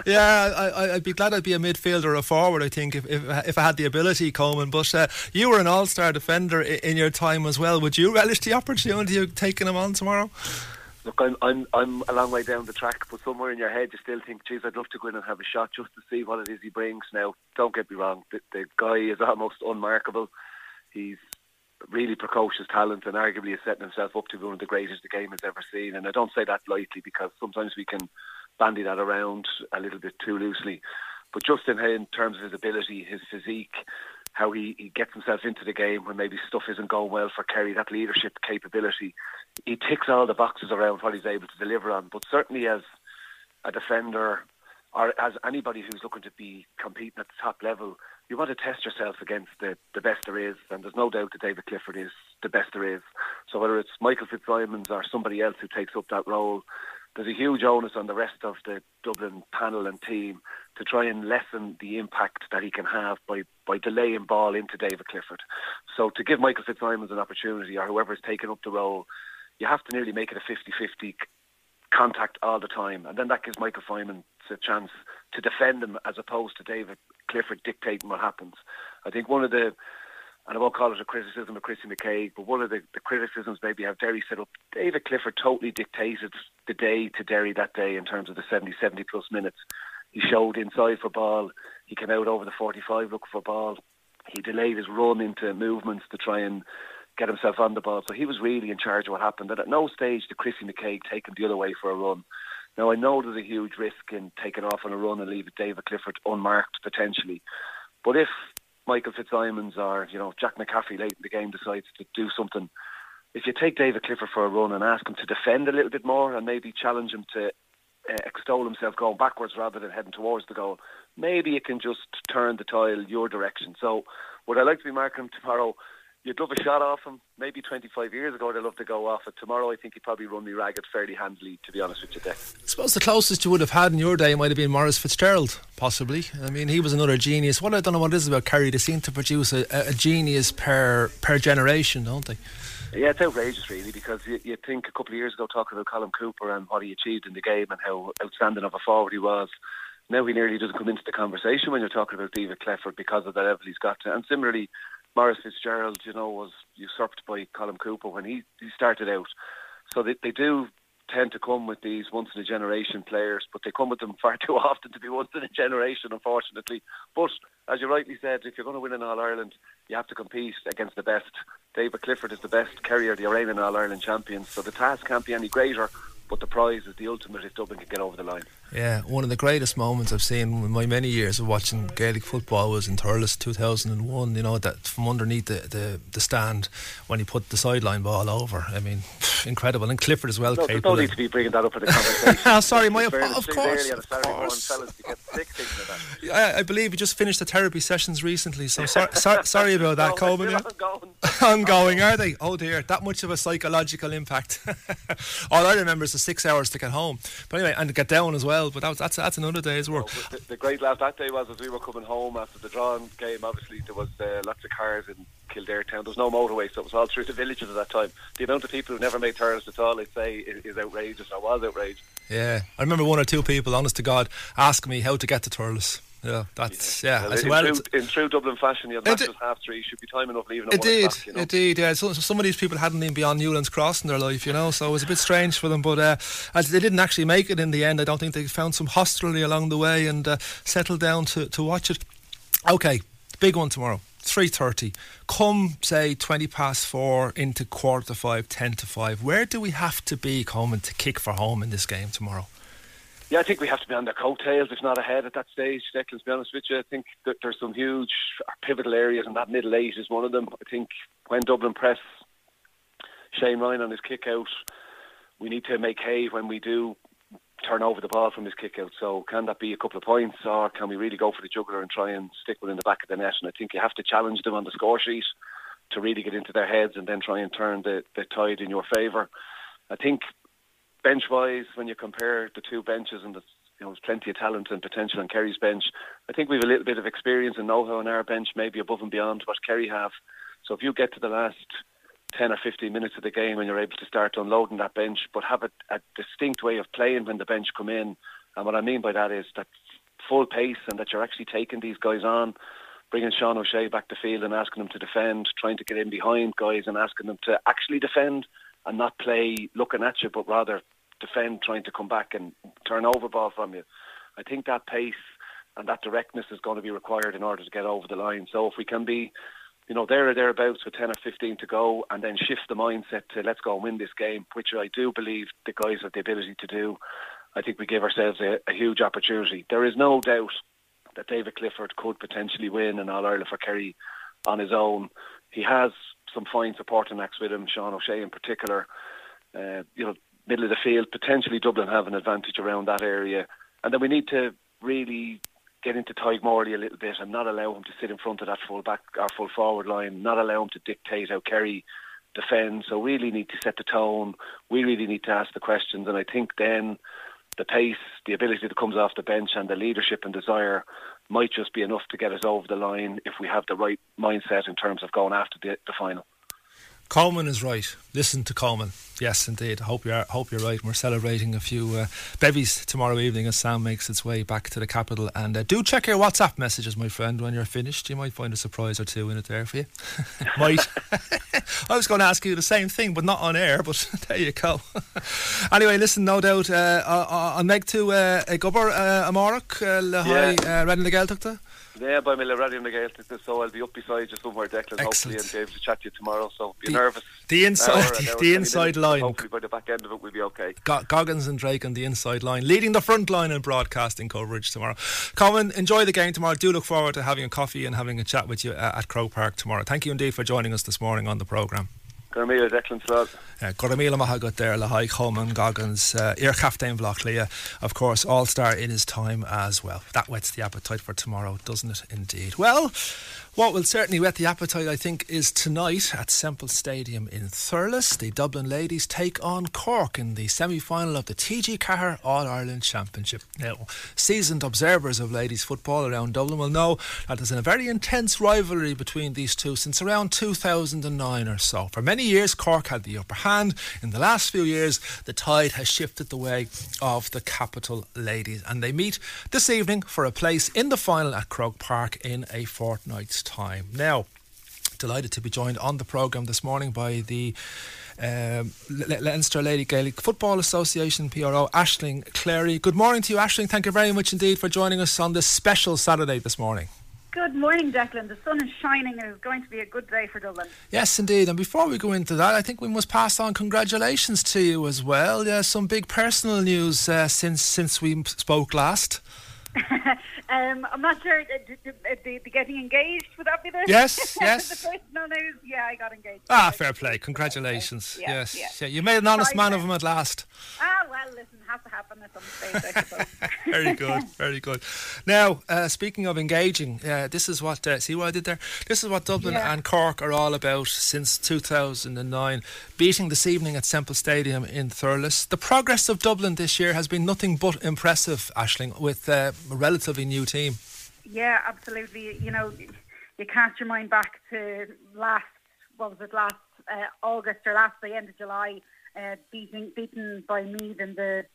yeah, I, I'd be glad I'd be a midfielder or a forward. I think if if, if I had the ability, Coman. But uh, you were an all-star defender in, in your time as well. Would you relish the opportunity of taking him on tomorrow? Look, I'm I'm I'm a long way down the track, but somewhere in your head you still think, geez, I'd love to go in and have a shot just to see what it is he brings. Now, don't get me wrong, the, the guy is almost unmarkable. He's really precocious talent and arguably is setting himself up to be one of the greatest the game has ever seen. And I don't say that lightly because sometimes we can bandy that around a little bit too loosely. But just in, in terms of his ability, his physique, how he, he gets himself into the game when maybe stuff isn't going well for Kerry, that leadership capability. He ticks all the boxes around what he's able to deliver on. But certainly as a defender or as anybody who's looking to be competing at the top level, you want to test yourself against the, the best there is. And there's no doubt that David Clifford is the best there is. So whether it's Michael Fitzsimons or somebody else who takes up that role, there's a huge onus on the rest of the Dublin panel and team to try and lessen the impact that he can have by, by delaying ball into David Clifford. So to give Michael Fitzsimons an opportunity or whoever's taken up the role, you have to nearly make it a 50-50 contact all the time. And then that gives Michael Fitzsimons a chance to defend him as opposed to David Clifford dictating what happens. I think one of the and I won't call it a criticism of Chrissy McKaigue, but one of the, the criticisms maybe have Derry set up. David Clifford totally dictated the day to Derry that day in terms of the 70, 70 plus minutes. He showed inside for ball. He came out over the 45 looking for ball. He delayed his run into movements to try and get himself on the ball. So he was really in charge of what happened. And at no stage did Chrissy McKaigue take him the other way for a run. Now, I know there's a huge risk in taking off on a run and leaving David Clifford unmarked potentially. But if Michael Fitzsimons or you know Jack McCaffrey late in the game decides to do something, if you take David Clifford for a run and ask him to defend a little bit more and maybe challenge him to uh, extol himself going backwards rather than heading towards the goal, maybe it can just turn the tile your direction. So would I like to be marking tomorrow? You'd love a shot off him. Maybe 25 years ago, I'd love to go off it. Tomorrow, I think he'd probably run me ragged fairly handily, to be honest with you, Dick. I suppose the closest you would have had in your day might have been Maurice Fitzgerald, possibly. I mean, he was another genius. What I don't know what it is about Kerry, they seem to produce a, a genius per per generation, don't they? Yeah, it's outrageous, really, because you, you think a couple of years ago talking about Colm Cooper and what he achieved in the game and how outstanding of a forward he was. Now he nearly doesn't come into the conversation when you're talking about David Clifford because of the level he's got to. And similarly, Maurice Fitzgerald, you know, was usurped by Colm Cooper when he, he started out. So they, they do tend to come with these once in a generation players, but they come with them far too often to be once in a generation, unfortunately. But as you rightly said, if you're going to win in All Ireland, you have to compete against the best. David Clifford is the best carrier, the reigning All Ireland champions, so the task can't be any greater. But the prize is the ultimate if Dublin can get over the line. Yeah, one of the greatest moments I've seen in my many years of watching Gaelic football was in Thurles 2001. You know, that from underneath the, the, the stand when he put the sideline ball over. I mean, incredible. And Clifford as well. No, capable. no need to be bringing that up in the conversation. Sorry, my of of course. Of course. I, I believe you just finished the therapy sessions recently, so so, so, sorry about that, no, Coman. Yeah? Ongoing. ongoing, are they? Oh dear, that much of a psychological impact. All I remember is the six hours to get home. But anyway, and to get down as well. But that was, that's that's another day's work. the, the, great laugh that day was as we were coming home after the drawn game. Obviously, there was uh, lots of cars in Kildare town. There was no motorway, so it was all through the villages at that time. The amount of people who never made turns at all, I'd say, is, is outrageous. I was outraged. Yeah, I remember one or two people, honest to God, ask me how to get to Thurles. Yeah, that's yeah. Well, in, well, true, in, true, Dublin fashion, you matches half three. You should be time enough leaving. It did, you know? it did. Yeah, so, so, some of these people hadn't even been beyond Newlands Cross in their life, you know. So it was a bit strange for them, but uh, as they didn't actually make it in the end, I don't think they found some hostelry along the way and uh, settled down to to watch it. Okay, big one tomorrow. 3.30 come say 20 past 4 into quarter to 5 10 to 5 where do we have to be coming to kick for home in this game tomorrow yeah, I think we have to be on their coattails, if not ahead at that stage. Declan, to be honest with you, I think that there's some huge pivotal areas, and that middle eight is one of them. I think when Dublin press Shane Ryan on his kick out, we need to make hay when we do turn over the ball from his kick out. So can that be a couple of points, or can we really go for the juggler and try and stick one in the back of the net? And I think you have to challenge them on the score sheet to really get into their heads and then try and turn the, the tide in your favour. I think bench wise, when you compare the two benches and the you know, there's plenty of talent and potential on Kerry's bench. I think we've a little bit of experience and know-how on our bench, maybe above and beyond what Kerry have. So if you get to the last 10 or 15 minutes of the game and you're able to start unloading that bench, but have a, a distinct way of playing when the bench come in. And what I mean by that is that full pace and that you're actually taking these guys on, bringing Sean O'Shea back to field and asking them to defend, trying to get in behind guys and asking them to actually defend and not play looking at you, but rather defend, trying to come back and turn over ball from you. I think that pace and that directness is going to be required in order to get over the line. So if we can be, you know, there or thereabouts with 10 or 15 to go and then shift the mindset to let's go and win this game, which I do believe the guys have the ability to do, I think we give ourselves a, a huge opportunity. There is no doubt that David Clifford could potentially win in All Ireland for Kerry on his own. He has some fine supporting acts with him, Sean O'Shea in particular. Uh, you know, middle of the field, potentially Dublin have an advantage around that area. And then we need to really get into Tadhg Morley a little bit and not allow him to sit in front of that full back or full forward line, not allow him to dictate how Kerry defend. So really need to set the tone. We really need to ask the questions and I think then the pace, the ability that comes off the bench and the leadership and desire might just be enough to get us over the line if we have the right mindset in terms of going after the, the final. Coman is right. Listen to Coman. Yes, indeed. I hope you're hope you're right. We're celebrating a few uh, bevies tomorrow evening as Sam makes its way back to the capital. And uh, do check your WhatsApp messages, my friend, when you're finished. You might find a surprise or two in it there for you. might. I was going to ask you the same thing, but not on air. But there you go. anyway, listen. No doubt. Uh, I'll make to uh, a gubber uh, Amorok uh, le Yeah. uh, Raidió na Gaeltachta. Yeah, by Miller Radio and the Gaeltacht, so I'll be up beside you somewhere, Declan, hopefully, and be able to chat to you tomorrow. So be The- the inside- hour, the inside minutes, line. Hopefully, by the back end of it, we'll be okay. Go- Goggins and Drake on the inside line, leading the front line in broadcasting coverage tomorrow. Colin, enjoy the game tomorrow. Do look forward to having a coffee and having a chat with you uh, at Croke Park tomorrow. Thank you indeed for joining us this morning on the programme. Carmela, Declan, Slot. Uh, there, Coman, Goggins, uh, Ear Captain Blocklia, of course, all star in his time as well. That whets the appetite for tomorrow, doesn't it, indeed? Well, what will certainly whet the appetite, I think, is tonight at Semple Stadium in Thurles. The Dublin ladies take on Cork in the semi final of the TG4 All Ireland Championship. Now, seasoned observers of ladies football around Dublin will know that there's a very intense rivalry between these two since around 2009 or so. For many years, Cork had the upper hand. In the last few years, the tide has shifted the way of the capital ladies, and they meet this evening for a place in the final at Croke Park in a fortnight's time. Now, delighted to be joined on the programme this morning by the um, Leinster Lady Gaelic Football Association PRO Ashling Clary. Good morning to you, Ashling. Thank you very much indeed for joining us on this special Saturday this morning. Good morning, Declan. The sun is shining and it's going to be a good day for Dublin. Yes, indeed. And before we go into that, I think we must pass on congratulations to you as well. Yeah, some big personal news uh, since since we spoke last. um, I'm not sure. Uh, d- d- uh, the, the getting engaged, would that be the Yes, yes. the personal news? Yeah, I got engaged. Ah, fair play. Congratulations. Yeah, yes, yeah. yeah. You made an honest man of him at last. Ah, well, listen, has to happen at some stage, I suppose. very good, very good. Now, uh, speaking of engaging, uh, this is what uh, see what I did there. This is what Dublin Yeah. and Cork are all about since 2009, beating this evening at Semple Stadium in Thurles. The progress of Dublin this year has been nothing but impressive, Ashling, with uh, a relatively new team. Yeah, absolutely. You know, you cast your mind back to last, what was it, last uh, August or last the end of July, uh, beating beaten by Meath in the,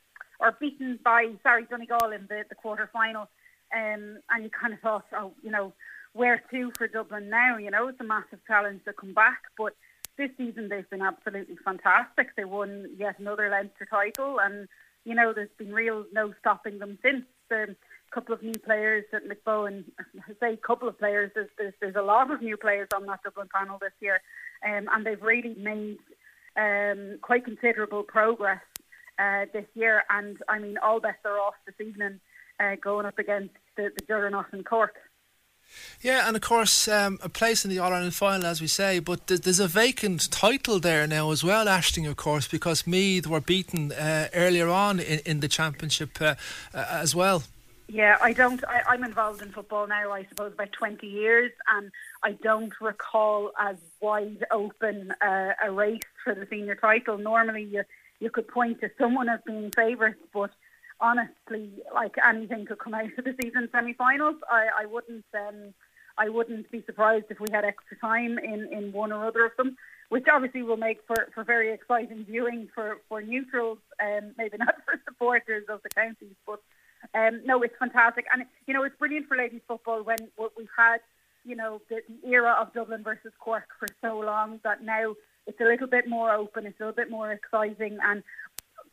or beaten by sorry Donegal in the the quarter final, um, and you kind of thought, oh, you know, where to for Dublin now? You know, it's a massive challenge to come back, but this season they've been absolutely fantastic. They won yet another Leinster title, and you know there's been real no stopping them since. The couple of new players at Mick Bohan, I say a couple of players. There's, there's there's a lot of new players on that Dublin panel this year, um, and they've really made um, quite considerable progress uh, this year. And I mean, all bets are off this evening, uh, going up against the, the Juggernaut in Cork. Yeah, and of course, um, a place in the All Ireland final, as we say, but th- there's a vacant title there now as well, Ashling, of course, because Meath were beaten uh, earlier on in, in the championship uh, uh, as well. Yeah, I don't. I, I'm involved in football now. I suppose about 20 years, and I don't recall as wide open uh, a race for the senior title. Normally, you you could point to someone as being favourites, but honestly, like anything could come out of the season semi-finals. I, I wouldn't, um, I wouldn't be surprised if we had extra time in, in one or other of them, which obviously will make for, for very exciting viewing for for neutrals, um, maybe not for supporters of the counties, but um, no, it's fantastic, and you know it's brilliant for ladies football when we've had, you know, the, the era of Dublin versus Cork for so long that now it's a little bit more open, it's a little bit more exciting, and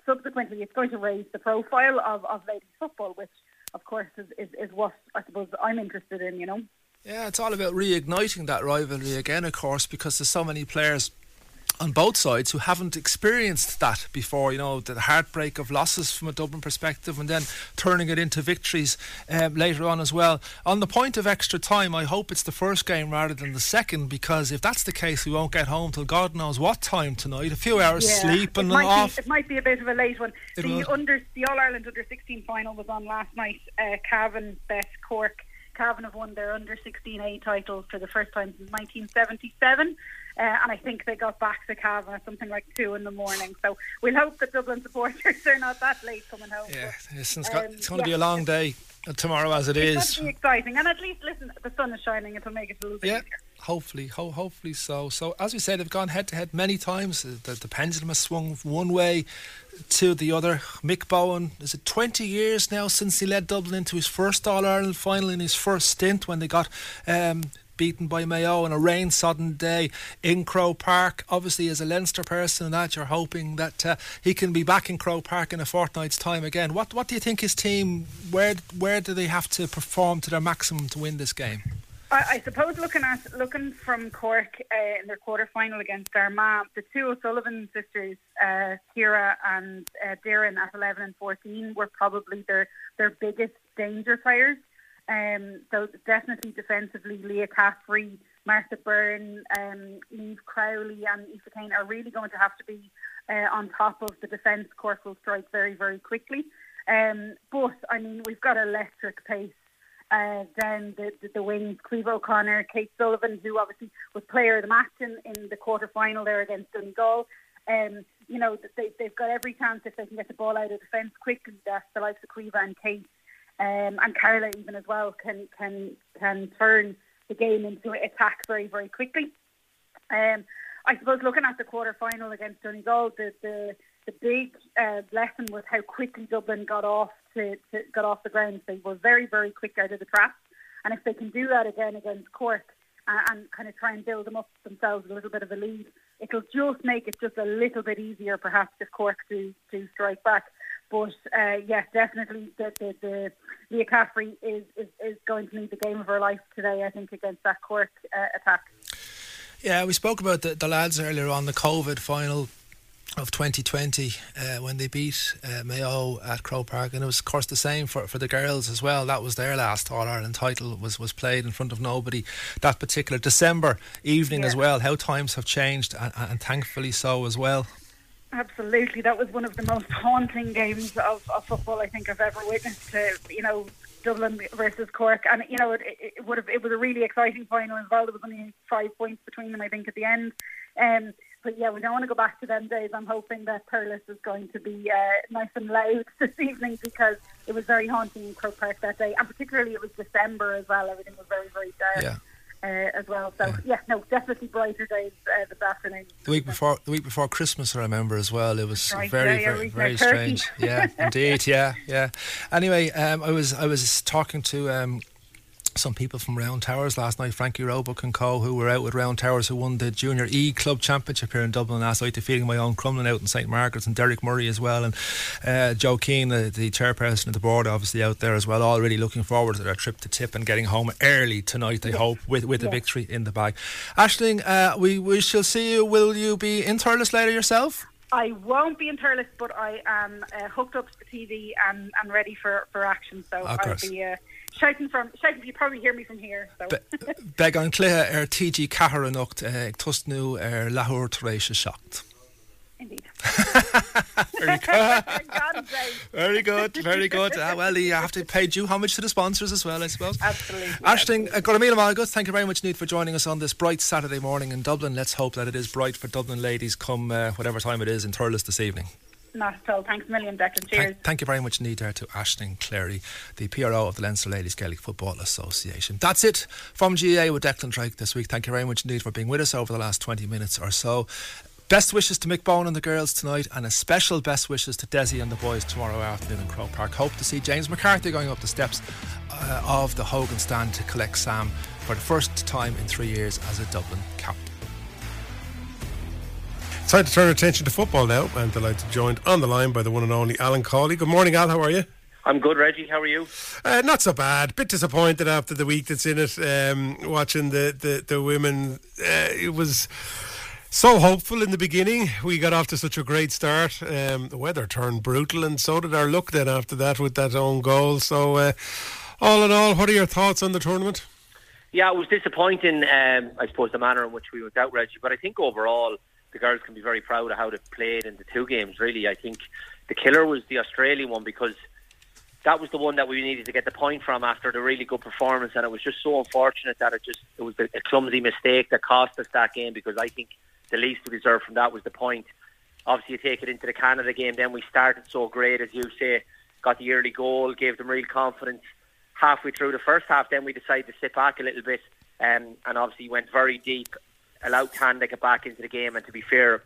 subsequently it's going to raise the profile of, of ladies football, which of course is, is, is what I suppose I'm interested in, you know. Yeah, it's all about reigniting that rivalry again, of course, because there's so many players on both sides who haven't experienced that before. You know, the heartbreak of losses from a Dublin perspective, and then turning it into victories um, later on as well. On the point of extra time, I hope it's the first game rather than the second, because if that's the case, we won't get home till God knows what time tonight. A few hours Yeah, sleep and it might off. Be, it might be a bit of a late one. It the under the All Ireland Under 16 final was on last night. Uh, Cavan, Beth, Cork. Cavan have won their Under 16A title for the first time since 1977. Uh, and I think they got back to Cavan at something like two in the morning. So we'll hope that Dublin supporters are not that late coming home. Yeah, But, it's, got, um, it's going to be a long day tomorrow as it It's is. going to be exciting, and at least listen, the sun is shining. It'll make it a little bit Yeah, easier. hopefully, ho- hopefully so. So as we said, they've gone head to head many times. The, the pendulum has swung one way to the other. Mick Bohan is it 20 years now since he led Dublin into his first All Ireland final in his first stint when they got. Um, Beaten by Mayo on a rain sodden day in Croke Park. Obviously, as a Leinster person, that you're hoping that uh, he can be back in Croke Park in a fortnight's time again. What What do you think his team? Where Where do they have to perform to their maximum to win this game? I, I suppose looking at looking from Cork uh, in their quarter final against Armagh, the two O'Sullivan sisters, uh, Ciara and uh, Doireann, at 11 and 14, were probably their their biggest danger players. Um, so definitely defensively, Leah Caffrey, Martha Byrne, um, Eve Crowley, and Aoife Kane are really going to have to be uh, on top of the defence. Cork will strike very, very quickly. Um, but I mean, we've got electric pace uh, down the, the, the wings. Caoimhe O'Connor, Kate Sullivan, who obviously was player of the match in, in the quarter final there against Donegal. Um, you know, they, they've got every chance if they can get the ball out of defence quickly the likes of Caoimhe and Kate um, and Carla even as well can can can turn the game into an attack very very quickly. Um, I suppose looking at the quarter final against Donegal, the the, the big uh, lesson was how quickly Dublin got off to, to got off the ground. They were very very quick out of the trap, and if they can do that again against Cork and, and kind of try and build them up themselves a little bit of a lead, it'll just make it just a little bit easier perhaps if Cork do do strike back. But uh, yeah, definitely the the, the Leah Caffrey is, is is going to need the game of her life today. I think against that Cork uh, attack. Yeah, we spoke about the, the lads earlier on the COVID final of 2020 uh, when they beat uh, Mayo at Croke Park, and it was, of course, the same for, for the girls as well. That was their last All Ireland title was was played in front of nobody that particular December evening as well. How times have changed, and, and thankfully so as well. Absolutely, that was one of the most haunting games of, of football I think I've ever witnessed. Uh, you know, Dublin versus Cork, and you know it, it, would have it was a really exciting final as well. There was only five points between them, I think, at the end. Um, but yeah, we don't want to go back to them days. I'm hoping that Thurles is going to be uh, nice and loud this evening because it was very haunting in Croke Park that day, and particularly it was December as well. Everything was very very dark. Yeah. Uh, as well, so yeah. no, definitely brighter days uh, this afternoon. The week before, the week before Christmas, I remember as well. It was Right, very, yeah, very, very we had turkey. strange. Yeah, indeed. Yeah, yeah. Anyway, um, I was, I was talking to um, some people from Round Towers last night, Frankie Roebuck and co, who were out with Round Towers, who won the Junior E Club Championship here in Dublin last night, defeating my own Crumlin out in St Margaret's and Derek Murray as well, and uh, Joe Keane, the, the chairperson of the board, obviously out there as well. All really looking forward to their trip to Tip and getting home early tonight. They hope with with a victory in the bag. Ashling, uh, we we shall see you. Will you be in Thurles later yourself? I won't be in Thurles, but I am uh, hooked up to the TV and, and ready for, for action. So Of I'll be uh, shouting from shouting. You probably hear me from here. So Be- Beg an cléthe ar TG cehar anocht ag tusnú ar lethúir taréis se secht. indeed. Very good. Very good, very good. Uh, well, you have to pay due homage to the sponsors as well, I suppose. Absolutely. Ashling, uh, Goramila Malgus, thank you very much, Need, for joining us on this bright Saturday morning in Dublin. Let's hope that it is bright for Dublin ladies come uh, whatever time it is in Thurles this evening. Not at all. Thanks a million, Declan. Cheers. Thank, thank you very much indeed there to Ashling Clary, the PRO of the Leinster Ladies Gaelic Football Association. That's it from GAA with Declan Drake this week. Thank you very much indeed for being with us over the last 20 minutes or so. Best wishes to Mick Bohan and the girls tonight, and a special best wishes to Desi and the boys tomorrow afternoon in Croke Park. Hope to see James McCarthy going up the steps uh, of the Hogan stand to collect Sam for the first time in three years as a Dublin captain. Time to turn attention to football now. I'm delighted to be joined on the line by the one and only Alan Cawley. Good morning, Al. How are you? I'm good, Reggie. How are you? Uh, not so bad. Bit disappointed after the week that's in it. Um, watching the the, the women, uh, it was so hopeful in the beginning. We got off to such a great start. Um, the weather turned brutal, and so did our luck then after that with that own goal. So, uh, all in all, what are your thoughts on the tournament? Yeah, it was disappointing. Um, I suppose the manner in which we went out, Reggie. But I think overall, the girls can be very proud of how they've played in the two games. Really, I think the killer was the Australian one because that was the one that we needed to get the point from after the really good performance, and it was just so unfortunate that it just it was a clumsy mistake that cost us that game because I think the least we deserved from that was the point. Obviously, you take it into the Canada game, then we started so great, as you say, got the early goal, gave them real confidence. Halfway through the first half, then we decided to sit back a little bit, um, and obviously went very deep, allowed Canada to get back into the game. And to be fair,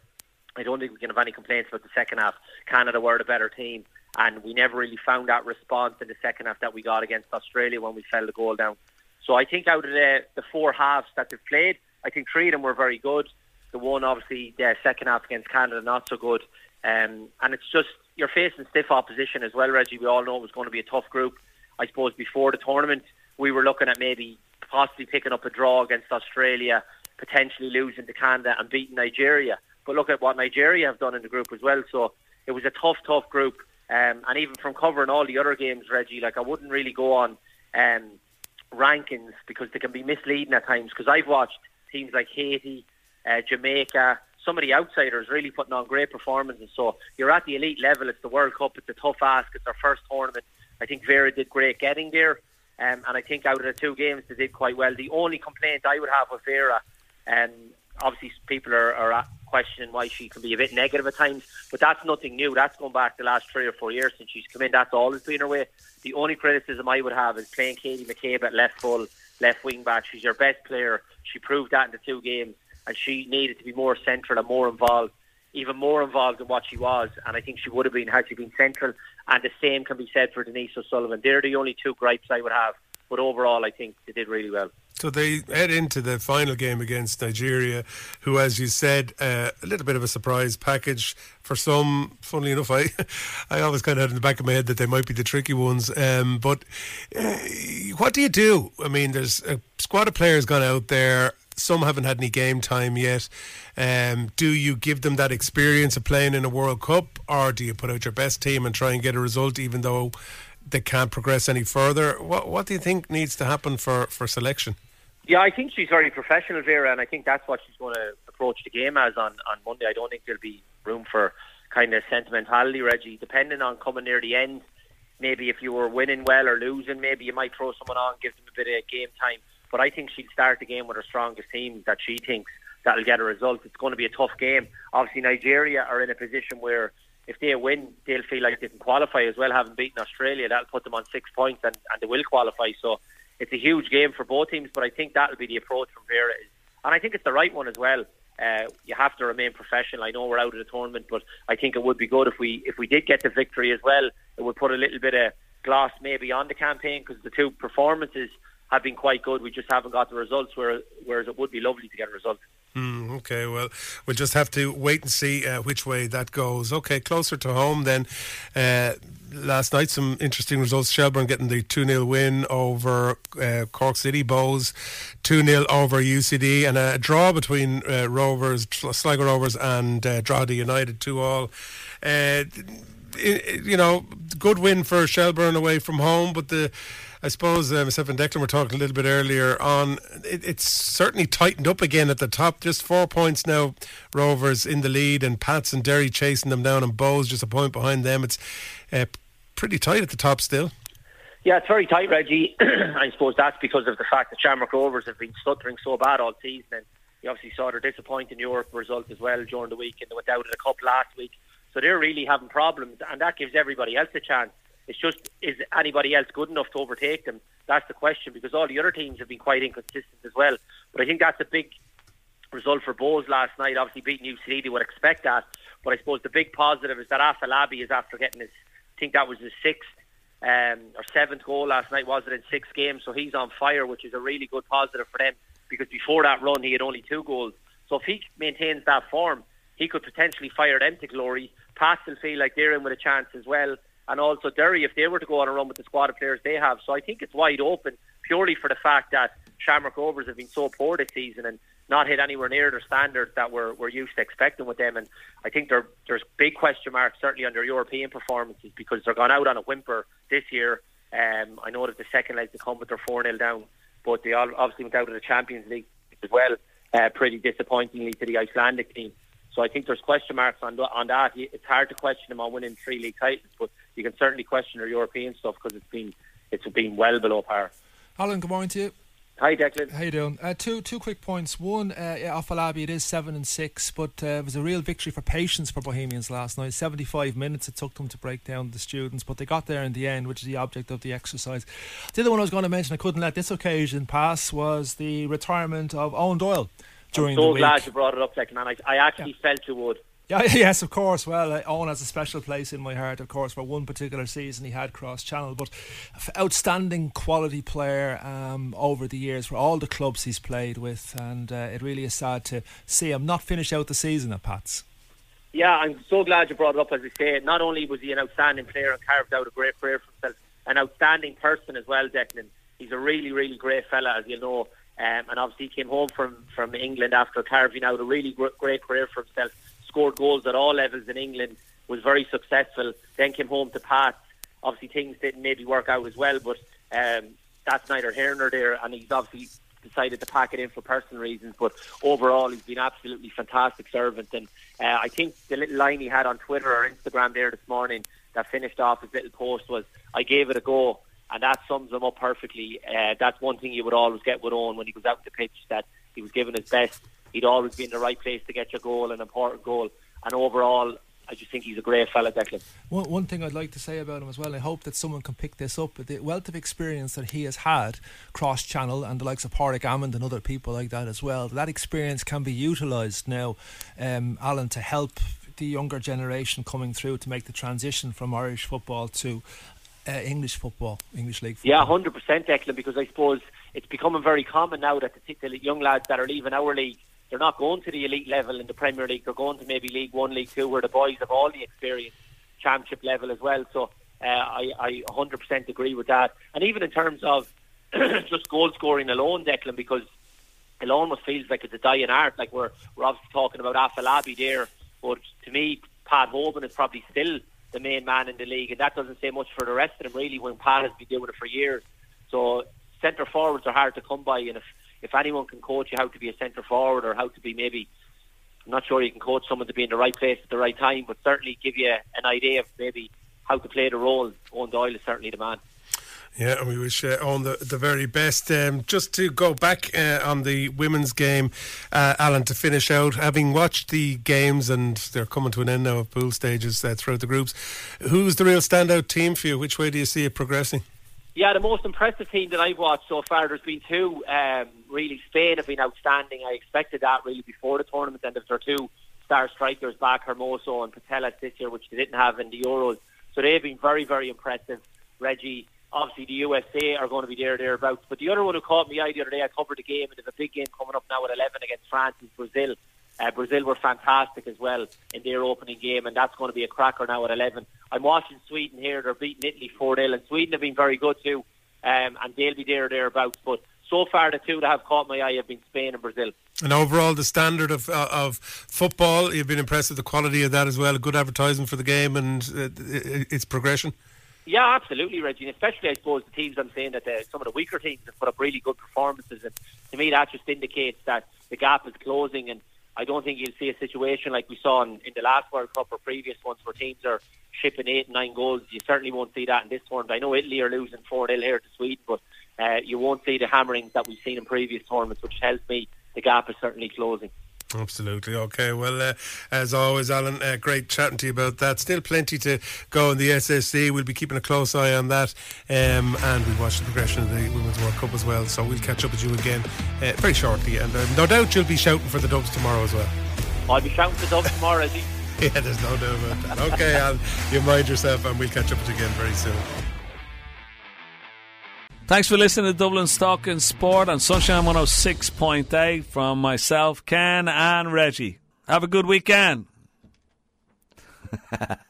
I don't think we can have any complaints about the second half. Canada were the better team and we never really found that response in the second half that we got against Australia when we fell the goal down. So I think out of the, the four halves that they've played, I think three of them were very good. The one, obviously, the second half against Canada, not so good. Um, and it's just, you're facing stiff opposition as well, Reggie. We all know it was going to be a tough group. I suppose before the tournament, we were looking at maybe possibly picking up a draw against Australia, potentially losing to Canada and beating Nigeria. But look at what Nigeria have done in the group as well. So it was a tough, tough group. Um, and even from covering all the other games, Reggie, like I wouldn't really go on um, rankings because they can be misleading at times. Because I've watched teams like Haiti, uh, Jamaica, some of the outsiders really putting on great performances. So you're at the elite level. It's the World Cup. It's a tough ask. It's our first tournament. I think Vera did great getting there. Um, and I think out of the two games, they did quite well. The only complaint I would have with Vera, um, obviously people are, are questioning why she can be a bit negative at times, but that's nothing new. That's going back the last three or four years since she's come in. That's always been her way. The only criticism I would have is playing Katie McCabe at left full, left wing back. She's your best player. She proved that in the two games, and she needed to be more central and more involved, even more involved than what she was. And I think she would have been had she been central. And the same can be said for Denise O'Sullivan. They're the only two gripes I would have. But overall, I think they did really well. So they head into the final game against Nigeria, who, as you said, uh, a little bit of a surprise package for some. Funnily enough, I I always kind of had in the back of my head that they might be the tricky ones. Um, but uh, what do you do? I mean, there's a squad of players gone out there. Some haven't had any game time yet. Um, do you give them that experience of playing in a World Cup, or do you put out your best team and try and get a result, even though they can't progress any further? What What do you think needs to happen for, for selection? Yeah, I think she's very professional, Vera, and I think that's what she's going to approach the game as on, on Monday. I don't think there'll be room for kind of sentimentality, Reggie. Depending on coming near the end, maybe if you were winning well or losing, maybe you might throw someone on, give them a bit of game time. But I think she'll start the game with her strongest team that she thinks that'll get a result. It's going to be a tough game. Obviously, Nigeria are in a position where if they win, they'll feel like they can qualify as well, having beaten Australia. That'll put them on six points, and, and they will qualify. So it's a huge game for both teams, but I think that'll be the approach from Vera. And I think it's the right one as well. Uh, you have to remain professional. I know we're out of the tournament, but I think it would be good if we if we did get the victory as well. It would put a little bit of gloss maybe on the campaign because the two performances have been quite good. We just haven't got the results, whereas, it would be lovely to get a result. Mm, okay, well, we'll just have to wait and see uh, which way that goes. Okay, closer to home then. Uh, last night, some interesting results. Shelbourne getting the 2 0 win over uh, Cork City Bohs, 2 0 over UCD, and a draw between uh, Rovers, Sligo Rovers, and uh, Drogheda United, 2 all. Uh, you know, good win for Shelbourne away from home, but the I suppose uh, myself and Declan were talking a little bit earlier on. It, it's certainly tightened up again at the top. Just four points now. Rovers in the lead, and Pats and Derry chasing them down, and Bohs just a point behind them. It's uh, pretty tight at the top still. Yeah, it's very tight, Reggie. I suppose that's because of the fact that Shamrock Rovers have been stuttering so bad all season, and you obviously saw their disappointing Europe result as well during the week, and they went out in the cup last week. So they're really having problems, and that gives everybody else a chance. It's just, is anybody else good enough to overtake them? That's the question, because all the other teams have been quite inconsistent as well. But I think that's a big result for Bohs last night. Obviously, beating UCD, they would expect that. But I suppose the big positive is that Afolabi is after getting his, I think that was his sixth um, or seventh goal last night, was it, in six games? So he's on fire, which is a really good positive for them because before that run, he had only two goals. So if he maintains that form, he could potentially fire them to glory. Pats will feel like they're in with a chance as well. And also Derry, if they were to go on a run with the squad of players they have. So I think it's wide open purely for the fact that Shamrock Rovers have been so poor this season and not hit anywhere near their standards that we're, we're used to expecting with them. And I think there, there's big question marks certainly on their European performances because they're gone out on a whimper this year. Um, I know that the second leg to come with their 4 0 down, but they obviously went out of the Champions League as well, uh, pretty disappointingly to the Icelandic team. So I think there's question marks on on that. It's hard to question them on winning three league titles, but you can certainly question their European stuff because it's been it's been well below par. Alan, good morning to you. Hi, Declan. How you doing? Uh, two two quick points. One, uh, yeah, Afolabi, it is seven and six, but uh, it was a real victory for patience for Bohemians last night. Seventy five minutes it took them to break down the students, but they got there in the end, which is the object of the exercise. The other one I was going to mention, I couldn't let this occasion pass, was the retirement of Eoin Doyle during I'm so the week. glad you brought it up, Declan. And I, I actually felt you would. Yeah, yes, of course. Well, uh, Eoin has a special place in my heart, of course, for one particular season he had cross channel, but outstanding quality player um, over the years for all the clubs he's played with, and uh, it really is sad to see him not finish out the season at Pats. Yeah, I'm so glad you brought it up. As I say, not only was he an outstanding player and carved out a great career for himself, an outstanding person as well, Declan. He's a really, really great fella, as you know. Um, and obviously, he came home from, from England after carving out a really great career for himself. Scored goals at all levels in England, was very successful. Then came home to Pats. Obviously, things didn't maybe work out as well, but um, that's neither here nor there. And he's obviously decided to pack it in for personal reasons. But overall, he's been absolutely fantastic servant. And uh, I think the little line he had on Twitter or Instagram there this morning that finished off his little post was, "I gave it a go." and that sums him up perfectly. Uh, that's one thing you would always get with Eoin when he goes out the pitch that he was giving his best. He'd always be in the right place to get your goal, an important goal. And overall, I just think he's a great fella, Declan. One, one thing I'd like to say about him as well, I hope that someone can pick this up. The wealth of experience that he has had cross channel and the likes of Pádraig Amond and other people like that as well, that experience can be utilised now, um, Alan, to help the younger generation coming through to make the transition from Irish football to uh, English football, English league football. Yeah, hundred percent, Declan. Because I suppose it's becoming very common now that the, the young lads that are leaving our league, they're not going to the elite level in the Premier League. They're going to maybe League One, League Two, where the boys have all the experience, Championship level as well. So uh, I, I 100% agree with that. And even in terms of just goal scoring alone, Declan, because it almost feels like it's a dying art. Like we're we're obviously talking about Afolabi there, but to me, Pat Hoban is probably still the main man in the league, and that doesn't say much for the rest of them really. When Pat has been doing it for years, so centre forwards are hard to come by, and if if anyone can coach you how to be a centre forward or how to be maybe, I'm not sure you can coach someone to be in the right place at the right time, but certainly give you an idea of maybe how to play the role. Eoin Doyle is certainly the man. Yeah, and we wish uh, Eoin the, the very best. Um, just to go back uh, on the women's game, uh, Alan, to finish out, having watched the games and they're coming to an end now of pool stages uh, throughout the groups, who's the real standout team for you? Which way do you see it progressing? Yeah, the most impressive team that I've watched so far, there's been two. Um, really, Spain have been outstanding. I expected that really before the tournament, and there's two star strikers back, Hermoso and Putellas this year, which they didn't have in the Euros. So they've been very, very impressive. Reggie, obviously the USA are going to be there thereabouts. But the other one who caught me eye the other day, I covered the game, and there's a big game coming up now at 11 against France, is Brazil. Uh, Brazil were fantastic as well in their opening game, and that's going to be a cracker now at 11. I'm watching Sweden here; they're beating Italy 4 0, and Sweden have been very good too, um, and they'll be there or thereabouts. But so far, the two that have caught my eye have been Spain and Brazil. And overall, the standard of uh, of football, you've been impressed with the quality of that as well. A good advertising for the game and uh, its progression. Yeah, absolutely, Reggie. Especially, I suppose, the teams I'm saying that the, some of the weaker teams have put up really good performances. And to me, that just indicates that the gap is closing. And I don't think you'll see a situation like we saw in, in the last World Cup or previous ones where teams are shipping eight, nine goals. You certainly won't see that in this tournament. I know Italy are losing 4 0 here to Sweden, but uh, you won't see the hammerings that we've seen in previous tournaments, which tells me the gap is certainly closing. Absolutely. Okay. Well, uh, as always, Alan, uh, great chatting to you about that. Still plenty to go in the SSE. We'll be keeping a close eye on that. Um, and we'll watch the progression of the Women's World Cup as well. So we'll catch up with you again uh, very shortly. And uh, no doubt you'll be shouting for the Dubs tomorrow as well. I'll be shouting for the Dubs tomorrow, Reggie. yeah, there's no doubt about that. Okay, Alan, you mind yourself, and we'll catch up with you again very soon. Thanks for listening to Dublin's Talking Sport on Sunshine 106.8 from myself, Ken, and Reggie. Have a good weekend.